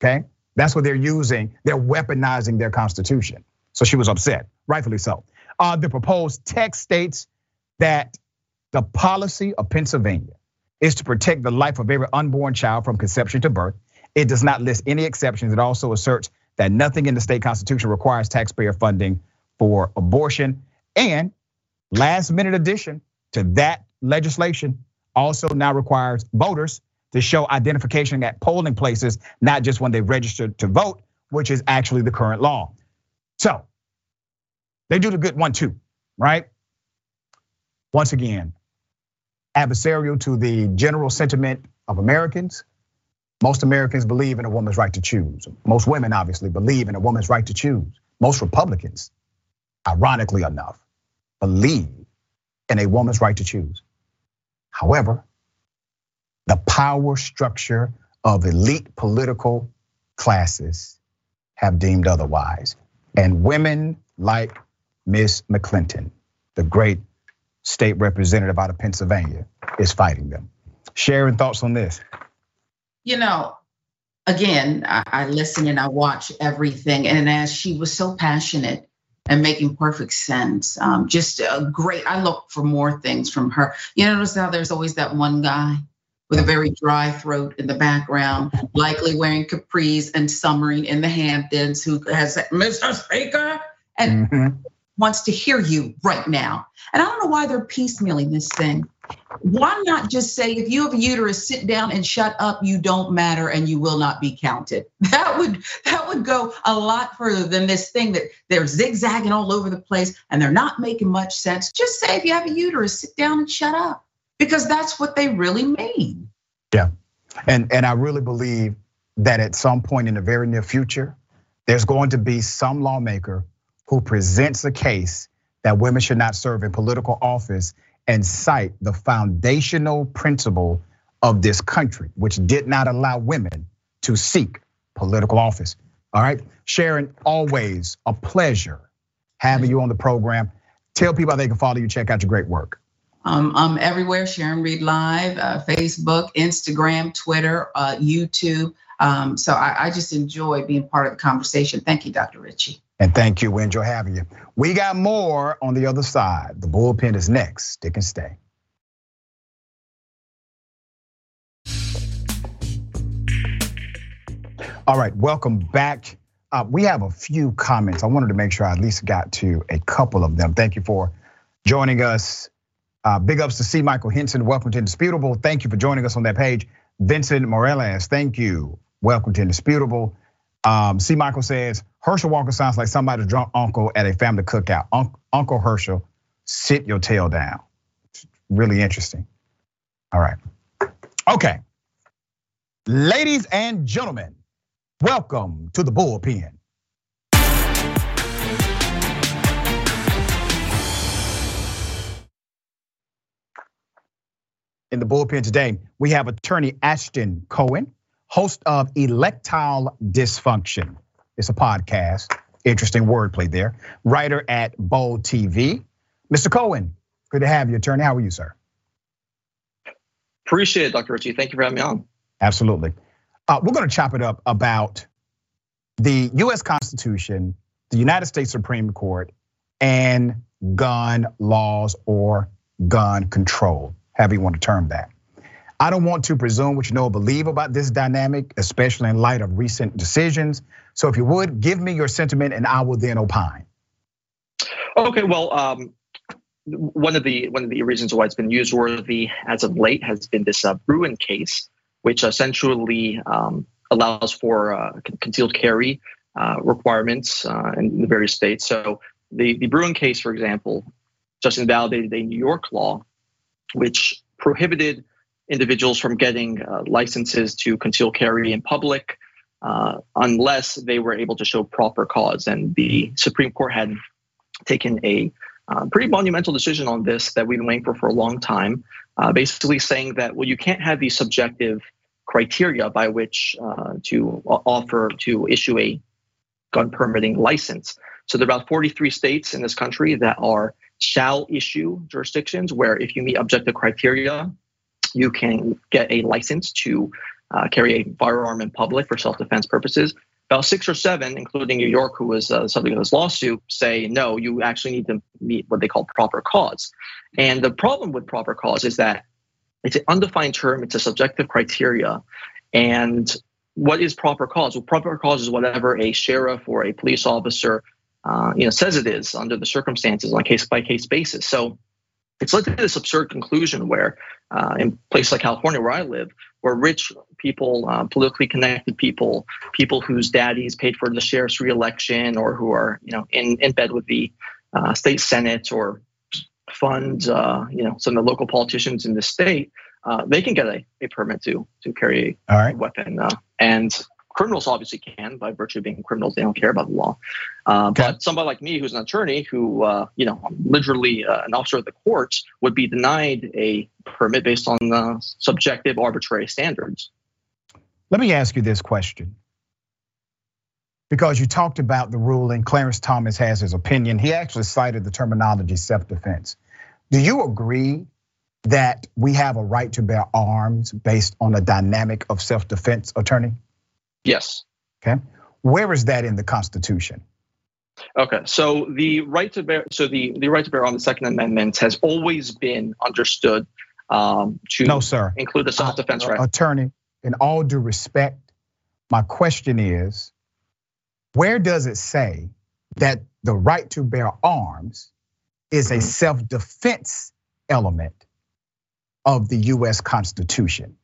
Okay, that's what they're using. They're weaponizing their constitution. So she was upset, rightfully so. Uh, the proposed text states that the policy of Pennsylvania is to protect the life of every unborn child from conception to birth. It does not list any exceptions. It also asserts that nothing in the state constitution requires taxpayer funding for abortion. And last minute addition to that legislation also now requires voters to show identification at polling places, not just when they register to vote, which is actually the current law. So they do the good one too, right? Once again, adversarial to the general sentiment of Americans. Most Americans believe in a woman's right to choose. Most women obviously believe in a woman's right to choose. Most Republicans, ironically enough, believe in a woman's right to choose. However, the power structure of elite political classes have deemed otherwise. And women like Miss McClinton, the great state representative out of Pennsylvania, is fighting them. Sharon, thoughts on this? You know, again, I, I listen and I watch everything. And as she was so passionate and making perfect sense, um, just a great. I look for more things from her. You notice how there's always that one guy with a very dry throat in the background, likely wearing capris and summering in the Hamptons, who has Mr. Speaker and wants to hear you right now. And I don't know why they're piecemealing this thing. Why not just say, if you have a uterus, sit down and shut up. You don't matter, and you will not be counted. <laughs> That would that would go a lot further than this thing that they're zigzagging all over the place and they're not making much sense. Just say, if you have a uterus, sit down and shut up, because that's what they really mean. Yeah, and and I really believe that at some point in the very near future, there's going to be some lawmaker who presents a case that women should not serve in political office and cite the foundational principle of this country, which did not allow women to seek political office. All right, Sharon, always a pleasure having you on the program. Tell people how they can follow you, check out your great work. Um, I'm everywhere, Sharon Reed Live, uh, Facebook, Instagram, Twitter, uh, YouTube. Um, so I, I just enjoy being part of the conversation. Thank you, Dr. Richey. And thank you. We enjoy having you. We got more on the other side. The bullpen is next. Stick and stay. All right, welcome back. Uh, we have a few comments. I wanted to make sure I at least got to a couple of them. Thank you for joining us. Uh, big ups to C. Michael Henson. Welcome to Indisputable. Thank you for joining us on that page. Vincent Morales, thank you. Welcome to Indisputable. Um, C. Michael says Herschel Walker sounds like somebody's drunk uncle at a family cookout. uncle Herschel, sit your tail down. really interesting. All right. Okay. Ladies and gentlemen, welcome to the bullpen. In the bullpen today, we have attorney Ashton Cohen host of Electile Dysfunction. It's a podcast. Interesting wordplay there. Writer at Bold TV. Mr. Cohen, good to have you, attorney. How are you, sir? Appreciate it, Dr. Richey. Thank you for having me on. Absolutely. Uh, we're going to chop it up about the US Constitution, the United States Supreme Court, and gun laws or gun control, however you want to term that. I don't want to presume what you know or believe about this dynamic, especially in light of recent decisions. So if you would, give me your sentiment and I will then opine. Okay, well, um, one of the one of the reasons why it's been newsworthy as of late has been this uh, Bruen case, which essentially um, allows for uh, concealed carry uh, requirements uh, in the various states. So the the Bruen case, for example, just invalidated a New York law, which prohibited individuals from getting uh, licenses to conceal carry in public uh, unless they were able to show proper cause. And the Supreme Court had taken a uh, pretty monumental decision on this that we've been waiting for for a long time, uh, basically saying that, well, you can't have these subjective criteria by which uh, to offer to issue a gun permitting license. So there are about 43 states in this country that are shall issue jurisdictions where if you meet objective criteria, you can get a license to uh, carry a firearm in public for self-defense purposes. About six or seven, including New York, who was uh, subject of this lawsuit, say no. You actually need to meet what they call proper cause. And the problem with proper cause is that it's an undefined term. It's a subjective criteria. And what is proper cause? Well, proper cause is whatever a sheriff or a police officer, uh, you know, says it is under the circumstances on a case by case basis. So it's led to this absurd conclusion where uh, in places like California, where I live, where rich people, uh, politically connected people, people whose daddies paid for the sheriff's reelection or who are, you know, in, in bed with the uh, state senate or fund, uh, you know, some of the local politicians in the state, uh, they can get a, a permit to to carry a weapon. Uh, and Criminals obviously can by virtue of being criminals; they don't care about the law. Uh, okay. But somebody like me, who's an attorney, who uh, you know, literally uh, an officer of the courts, would be denied a permit based on the subjective, arbitrary standards. Let me ask you this question. Because you talked about the ruling, Clarence Thomas has his opinion. He actually cited the terminology self defense. Do you agree that we have a right to bear arms based on a dynamic of self defense, attorney? Yes. Okay. Where is that in the Constitution? Okay, so the right to bear, so the, the right to bear on the Second Amendment has always been understood um, to no, sir. include the self-defense uh, right. Attorney, in all due respect, my question is, where does it say that the right to bear arms is a mm-hmm. self-defense element of the U.S. Constitution?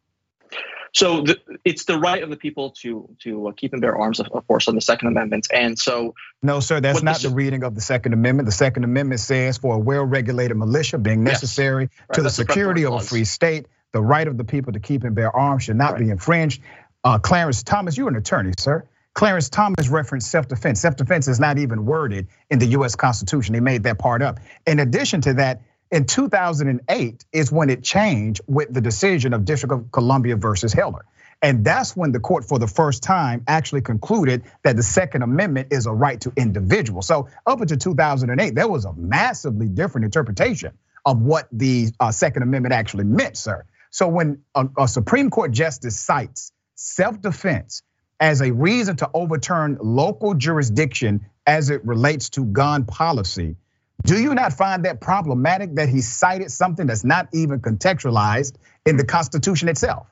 So the, it's the right of the people to to uh, keep and bear arms, of course, on the Second Amendment. And so, no, sir, that's not the, the, reading of the Second Amendment. The Second Amendment says, for a well-regulated militia being necessary yes. right, to the security of a free state, the right of the people to keep and bear arms should not right. be infringed. Uh, Clarence Thomas, you're an attorney, sir. Clarence Thomas referenced self-defense. Self-defense is not even worded in the U.S. Constitution. They made that part up. In addition to that, in 2008 is when it changed with the decision of District of Columbia versus Heller. And that's when the court, for the first time, actually concluded that the Second Amendment is a right to individuals. So, up until 2008, there was a massively different interpretation of what the uh, Second Amendment actually meant, sir. So when a Supreme Court justice cites self-defense as a reason to overturn local jurisdiction as it relates to gun policy, do you not find that problematic that he cited something that's not even contextualized in the Constitution itself?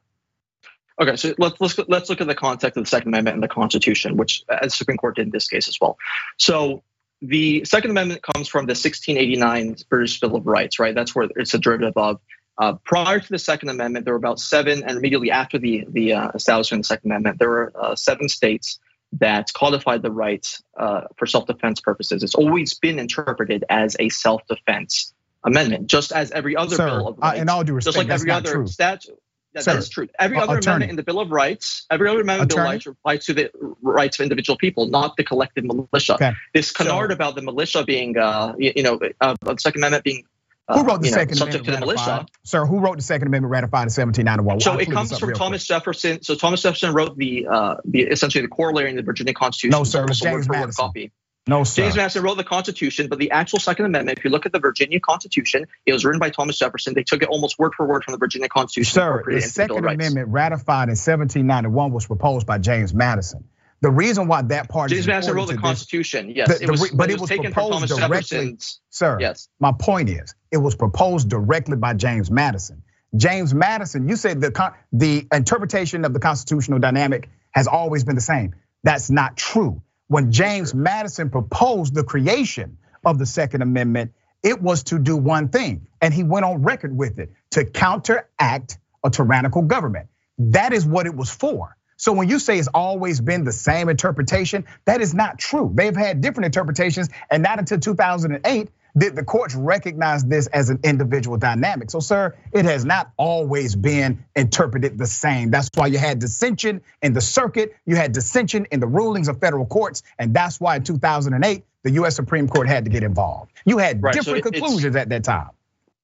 Okay, so let's let's let's look at the context of the Second Amendment and the Constitution, which the Supreme Court did in this case as well. So the Second Amendment comes from the 1689 British Bill of Rights, right? That's where it's a derivative of. Uh, prior to the Second Amendment, there were about seven, and immediately after the the uh, establishment of the Second Amendment, there were uh, seven states that codified the rights uh, for self-defense purposes. It's always been interpreted as a self-defense amendment, just as every other Sir, bill of rights. Uh, in all due respect, just like every other true. statute. That, Sir, that is true. Every other attorney. amendment in the Bill of Rights, every other amendment in the Bill of Rights applies to the rights of individual people, not the collective militia. Okay. This canard about the militia being, uh, you you know, uh, the Second Amendment being Who uh, wrote the know, Second to the Amendment militia. ratified? Sir, who wrote the Second Amendment ratified in 1791? So I'll it comes from Thomas Jefferson. So Thomas Jefferson wrote the uh, the essentially the corollary in the Virginia Constitution. No, sir, it was James word Madison. copy. No, sir. James Madison wrote the Constitution, but the actual Second Amendment, if you look at the Virginia Constitution, it was written by Thomas Jefferson. They took it almost word for word from the Virginia Constitution. Sir, the Second Rights. Amendment ratified in 1791 was proposed by James Madison. The reason why that part James is Madison wrote the this- Constitution. Yes, The- it was, but it it was was taken from proposed directly- Sir, Yes. my point is, it was proposed directly by James Madison. James Madison, you said the the interpretation of the constitutional dynamic has always been the same. That's not true. When James Madison proposed the creation of the Second Amendment, it was to do one thing, and he went on record with it to counteract a tyrannical government. That is what it was for. So when you say it's always been the same interpretation, that is not true. They've had different interpretations, and not until 2008 did the courts recognize this as an individual dynamic. So, sir, it has not always been interpreted the same. That's why you had dissension in the circuit, you had dissension in the rulings of federal courts, and that's why in 2008 the U.S. Supreme Court had to get involved. You had Right, different it's- conclusions at that time.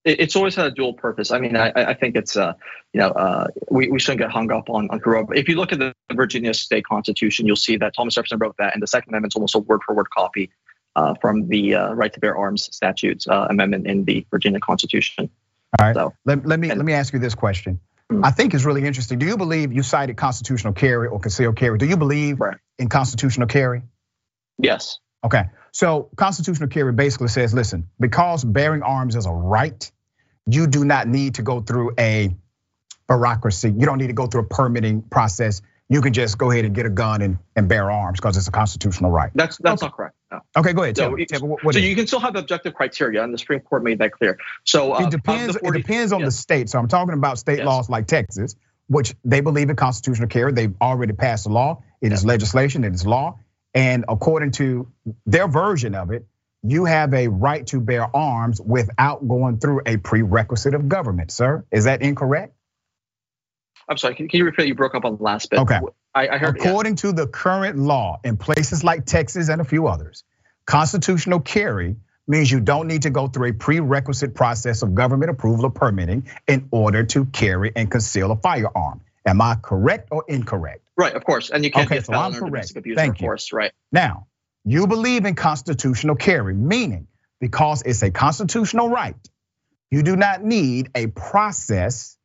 It- it's always had a dual purpose. I mean, I, I think it's, uh, you know, uh, we, we shouldn't get hung up on on if you look at the Virginia State Constitution, you'll see that Thomas Jefferson wrote that, and the Second Amendment's almost a word for word copy uh, from the uh, right to bear arms statutes uh, amendment in the Virginia Constitution. All right. So- let, let me let me ask you this question. I think it's really interesting. Do you believe you cited constitutional carry or concealed carry? Do you believe in constitutional carry? Yes. Okay. So constitutional carry basically says, listen, because bearing arms is a right, you do not need to go through a bureaucracy. You don't need to go through a permitting process. You can just go ahead and get a gun and, and bear arms because it's a constitutional right. That's that's not correct. No. Okay, go ahead. So, me. Tell me what, what so you can still have objective criteria, and the Supreme Court made that clear. So uh, it depends. the 40 it depends on the state. So I'm talking about state Yes. laws like Texas, which they believe in constitutional carry. They've already passed a law. It is legislation. It is law. And according to their version of it, you have a right to bear arms without going through a prerequisite of government. Sir, is that incorrect? I'm sorry. Can, can you repeat? You broke up on the last bit. Okay. I, I heard. yeah. According to the current law in places like Texas and a few others, constitutional carry means you don't need to go through a prerequisite process of government approval or permitting in order to carry and conceal a firearm. Am I correct or incorrect? Right, of course, and you can't Okay, get so I'm or correct. domestic abuse Thank you. force, right? Now, you believe in constitutional carry, meaning because it's a constitutional right, you do not need a process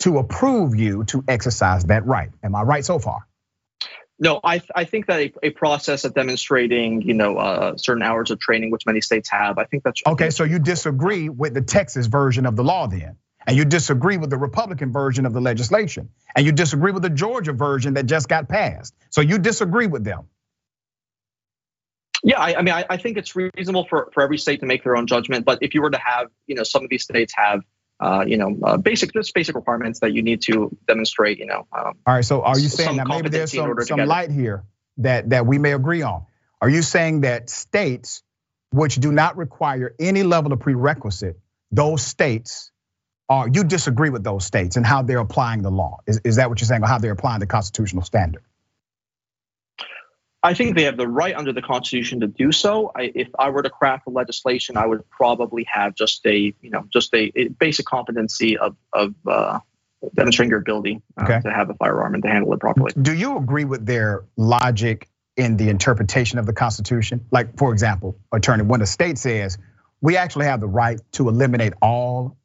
to approve you to exercise that right. Am I right so far? No, I I think that a, a process of demonstrating, you know, uh, certain hours of training, which many states have, I think that's Okay, so you disagree with the Texas version of the law then? And you disagree with the Republican version of the legislation? And you disagree with the Georgia version that just got passed? So you disagree with them? Yeah, I, I mean, I, I think it's reasonable for, for every state to make their own judgment. But if you were to have, you know, some of these states have, uh, you know, uh, basic just basic requirements that you need to demonstrate, you know. Um, All right, so are you saying that maybe there's some, some light here that, that we may agree on? Are you saying that states which do not require any level of prerequisite, those states are, you disagree with those states and how they're applying the law? Is, is that what you're saying, or how they're applying the constitutional standard? I think they have the right under the Constitution to do so. I, if I were to craft the legislation, I would probably have just a, you know, just a, a basic competency of of uh, demonstrating your ability uh, Okay. to have a firearm and to handle it properly. Do you agree with their logic in the interpretation of the Constitution? Like, for example, attorney, when the state says we actually have the right to eliminate all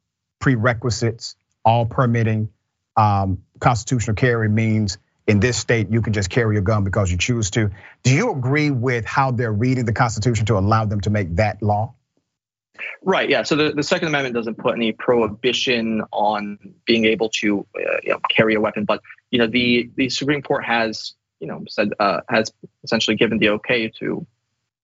prerequisites, all permitting. Um, constitutional carry means in this state you can just carry a gun because you choose to. Do you agree with how they're reading the Constitution to allow them to make that law? Right. Yeah. So the, the Second Amendment doesn't put any prohibition on being able to uh, you know, carry a weapon, but you know the the Supreme Court has you know said uh, has essentially given the okay to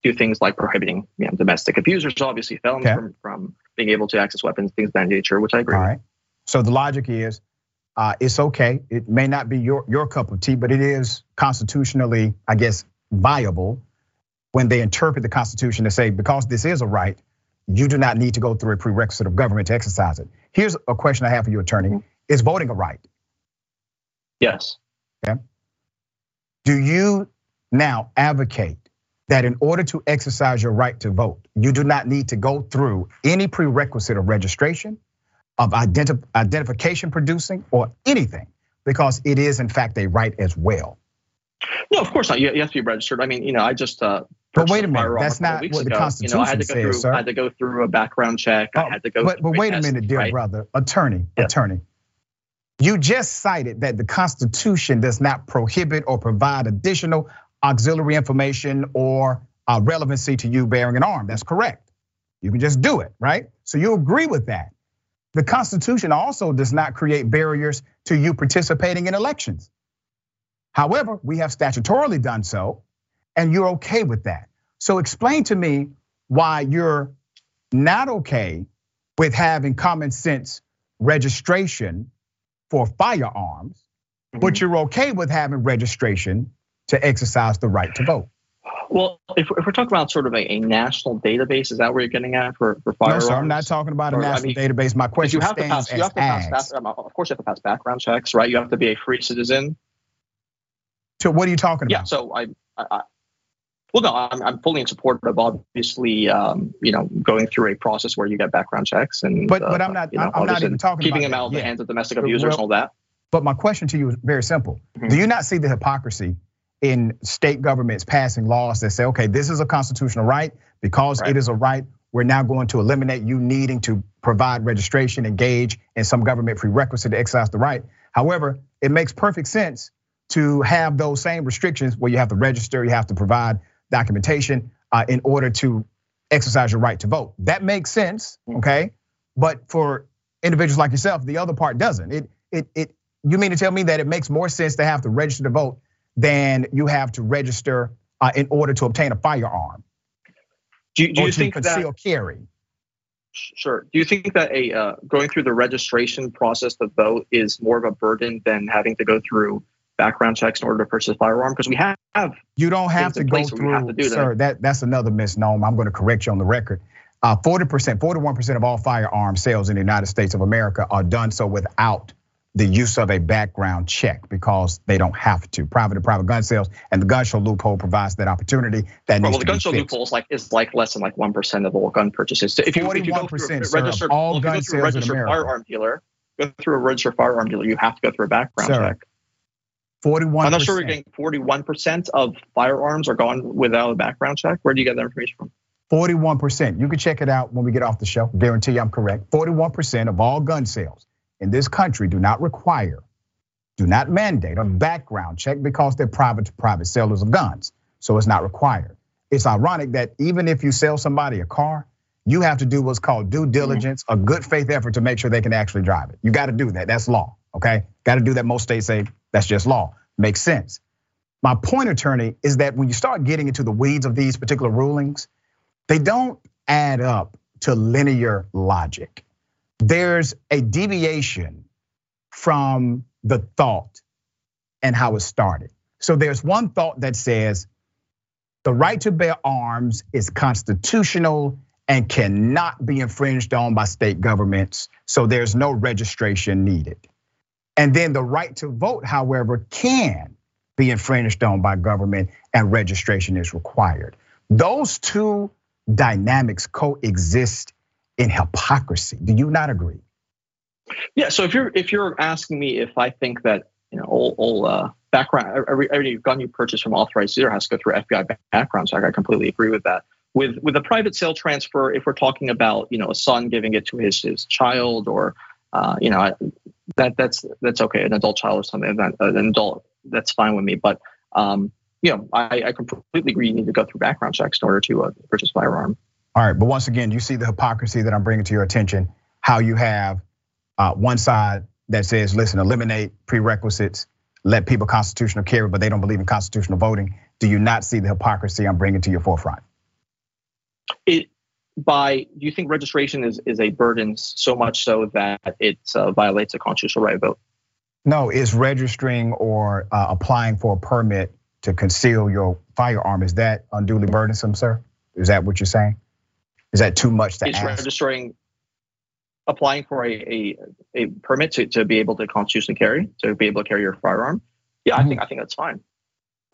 do things like prohibiting you know, domestic abusers, obviously felons okay. from from being able to access weapons, things of that nature, which I agree. All right. So the logic is, uh, it's okay. It may not be your your cup of tea, but it is constitutionally, I guess, viable when they interpret the Constitution to say because this is a right, you do not need to go through a prerequisite of government to exercise it. Here's a question I have for you, attorney: mm-hmm. Is voting a right? Yes. Okay. Do you now advocate that in order to exercise your right to vote, you do not need to go through any prerequisite of registration, of identi- identification producing, or anything, because it is in fact a right as well. No, of course not. You have to be registered. I mean, you know, I just. Uh, but wait a minute, that's not what the Constitution you know, I had to go says, through, sir. I had to go through a background check. Oh, I had to go. But, but wait a minute, dear right? brother, attorney, yeah. attorney. You just cited that the Constitution does not prohibit or provide additional auxiliary information or uh, relevancy to you bearing an arm. That's correct. You can just do it, right? So you agree with that. The Constitution also does not create barriers to you participating in elections. However, we have statutorily done so, and you're okay with that. So explain to me why you're not okay with having common sense registration for firearms, mm-hmm. but you're okay with having registration to exercise the right to vote. Well, if, if we're talking about sort of a, a, national database, is that where you're getting at for, for firearms? No, sir, I'm not talking about a national I mean, database. My question is, you have stands to pass, you have to pass, of course, you have to pass background checks, right? You have to be a free citizen. So what are you talking about? Yeah, so I, I well, no, I'm, I'm fully in support of obviously, um, you know, going through a process where you get background checks and. But but I'm not. You know, I'm not even talking about keeping them out of the hands of domestic abusers well, and all that. But my question to you is very simple. Mm-hmm. Do you not see the hypocrisy in state governments passing laws that say, okay, this is a constitutional right. Because right. it is a right, we're now going to eliminate you needing to provide registration, engage in some government prerequisite to exercise the right. However, it makes perfect sense to have those same restrictions where you have to register, you have to provide documentation uh, in order to exercise your right to vote. That makes sense, mm. okay? But for individuals like yourself, the other part doesn't. It it it you mean to tell me that it makes more sense to have to register to vote than you have to register uh, in order to obtain a firearm. Do you, do you think conceal that, carry? Sure. Do you think that a uh, going through the registration process to vote is more of a burden than having to go through background checks in order to purchase a firearm? Because we have you don't have to go through, to sir. That. that that's another misnomer. I'm going to correct you on the record. 40%, uh, 41% of all firearm sales in the United States of America are done so without the use of a background check because they don't have to. Private to private gun sales and the gun show loophole provides that opportunity. That well, the gun show loophole is like is like less than like one percent of all gun purchases. So if you, if you go through a registered, all well, gun sales registered in America. firearm dealer, go through a registered firearm dealer, you have to go through a background sir, check. Forty-one. I'm not sure we're getting forty-one percent of firearms are gone without a background check. Where do you get that information from? 41%. You can check it out when we get off the show. Guarantee I'm correct. 41% of all gun sales in this country do not require, do not mandate a background check because they're private to private sellers of guns. So it's not required. It's ironic that even if you sell somebody a car, you have to do what's called due mm-hmm. diligence, a good faith effort to make sure they can actually drive it. You got to do that. That's law. Okay. Got to do that. Most states say that's just law. Makes sense. My point, attorney, is that when you start getting into the weeds of these particular rulings, they don't add up to linear logic there's a deviation from the thought and how it started. So there's one thought that says the right to bear arms is constitutional and cannot be infringed on by state governments, so there's no registration needed. And then the right to vote, however, can be infringed on by government and registration is required. Those two dynamics coexist in hypocrisy. Do you not agree? Yeah. So if you're if you're asking me if I think that you know all, all uh, background every every gun you purchase from authorized dealer has to go through FBI background check, I completely agree with that. With with a private sale transfer, if we're talking about you know a son giving it to his his child or uh, you know that that's that's okay, an adult child or something, that, an adult that's fine with me. But um, you know, I, I completely agree. You need to go through background checks in order to uh, purchase firearm. All right, but once again, you see the hypocrisy that I'm bringing to your attention. How you have uh, one side that says, "Listen, eliminate prerequisites, let people constitutional carry, but they don't believe in constitutional voting." Do you not see the hypocrisy I'm bringing to your forefront? It by do you think registration is is a burden so much so that it uh, violates a constitutional right of vote? No, is registering or uh, applying for a permit to conceal your firearm is that unduly burdensome, sir? Is that what you're saying? Is that too much to is ask? registering applying for a, a, a permit to, to be able to constitutionally carry to be able to carry your firearm? Yeah i think i think that's fine.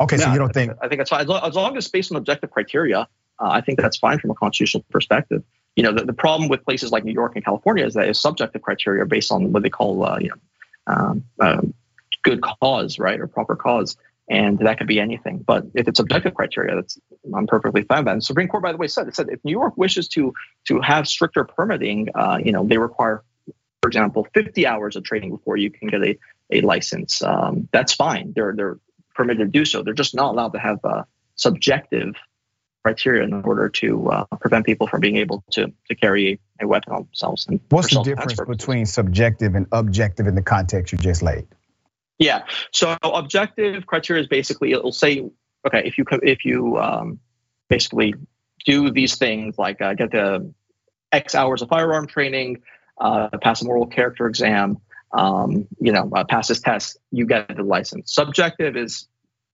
Okay yeah, so you don't I, think i think that's fine. As long, as long as it's based on objective criteria uh, i think that's fine from a constitutional perspective. You know the, the problem with places like new york and california is that it's subjective criteria based on what they call uh, you know um, um, good cause right or proper cause and that could be anything. But if it's objective criteria, that's I'm perfectly fine with that. And the Supreme Court, by the way, said it said if New York wishes to to have stricter permitting, uh, you know, they require, for example, 50 hours of training before you can get a a license. Um, that's fine. They're they're permitted to do so. They're just not allowed to have uh, subjective criteria in order to uh, prevent people from being able to to carry a weapon on themselves. And What's the difference between subjective and objective in the context you just laid? Yeah. So objective criteria is basically it'll say, okay, if you if you um, basically do these things like uh, get the X hours of firearm training, uh, pass a moral character exam, um, you know, uh, pass this test, you get the license. Subjective is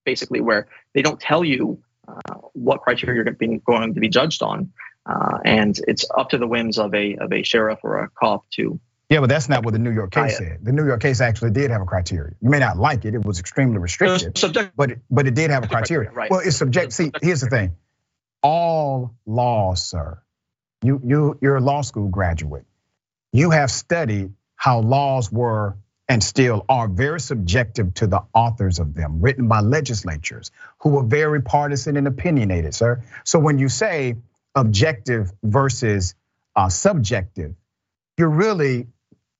basically where they don't tell you uh, what criteria you're going to be judged on, uh, and it's up to the whims of a of a sheriff or a cop to yeah, but that's not what the New York case said. The New York case actually did have a criteria. You may not like it; it was extremely restrictive, but it, but it did have a criteria. Right. Well, it's subject. See, here's the thing: all laws, sir. You you you're a law school graduate. You have studied how laws were and still are very subjective to the authors of them, written by legislatures who were very partisan and opinionated, sir. So when you say objective versus uh, subjective, you're really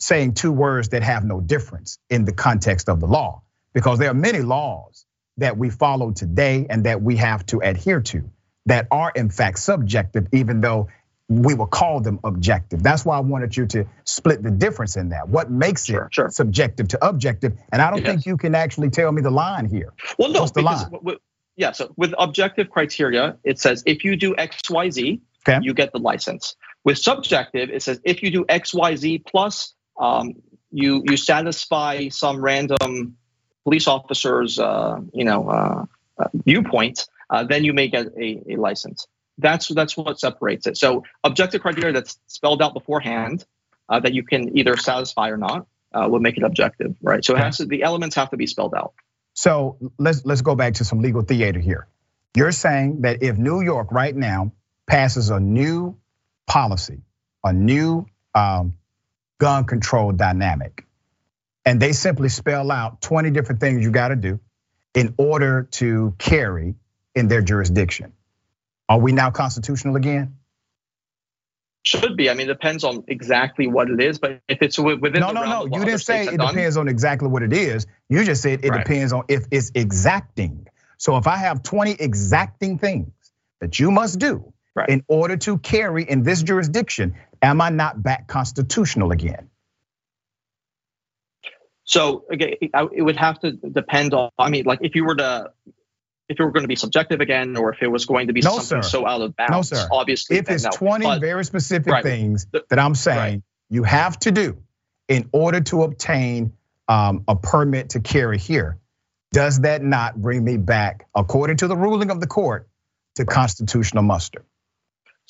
saying two words that have no difference in the context of the law, because there are many laws that we follow today and that we have to adhere to that are in fact subjective, even though we will call them objective. That's why I wanted you to split the difference in that. What makes sure, it sure. subjective to objective? And I don't yes. think you can actually tell me the line here. Well, no, What's the because line? With, yeah. So with objective criteria, it says if you do X, Y, Z, okay. you get the license. With subjective, it says if you do X, Y, Z plus um, you you satisfy some random police officer's uh, you know uh, uh, viewpoint, then you may get a, a license. That's that's what separates it. So objective criteria that's spelled out beforehand that you can either satisfy or not will make it objective, right? So it has to, the elements have to be spelled out. So let's let's go back to some legal theater here. You're saying that if New York right now passes a new policy, a new um, gun control dynamic. And they simply spell out 20 different things you got to do in order to carry in their jurisdiction. Are we now constitutional again? Should be. I mean, it depends on exactly what it is, but if it's within the no, no, no. You didn't say it depends on exactly what it is. You just said it right. depends on if it's exacting. So if I have 20 exacting things that you must do right. in order to carry in this jurisdiction, am I not back constitutional again? So again, it would have to depend on. I mean, like if you were to, if it were going to be subjective again, or if it was going to be no, something sir. so out of bounds. No, sir. Obviously, if it's no. 20 but, very specific right. things that I'm saying right. you have to do in order to obtain um, a permit to carry here, does that not bring me back, according to the ruling of the court, to constitutional muster?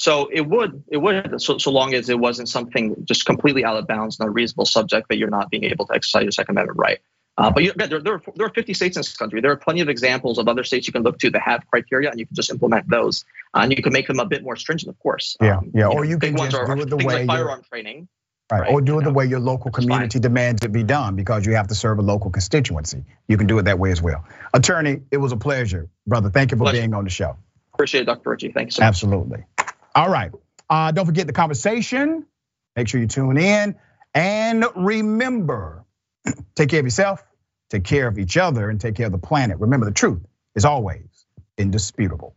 So it would, it would, so, so long as it wasn't something just completely out of bounds, not a reasonable subject that you're not being able to exercise your Second Amendment right. Uh, but you, there, there, are, there are 50 states in this country. There are plenty of examples of other states you can look to that have criteria, and you can just implement those. Uh, and you can make them a bit more stringent, of course. Yeah, um, yeah. You or know, you can just are, do it the way like firearm training. Right. Right, or do it you the know, way your local community demands it be done because you have to serve a local constituency. You can do it that way as well. Attorney, it was a pleasure, brother. Thank you for Pleasure. being on the show. Appreciate it, Dr. Richey. Thanks. you so much. Absolutely. All right. Uh, don't forget the conversation. Make sure you tune in. And remember, <clears throat> take care of yourself, take care of each other, and take care of the planet. Remember, the truth is always indisputable.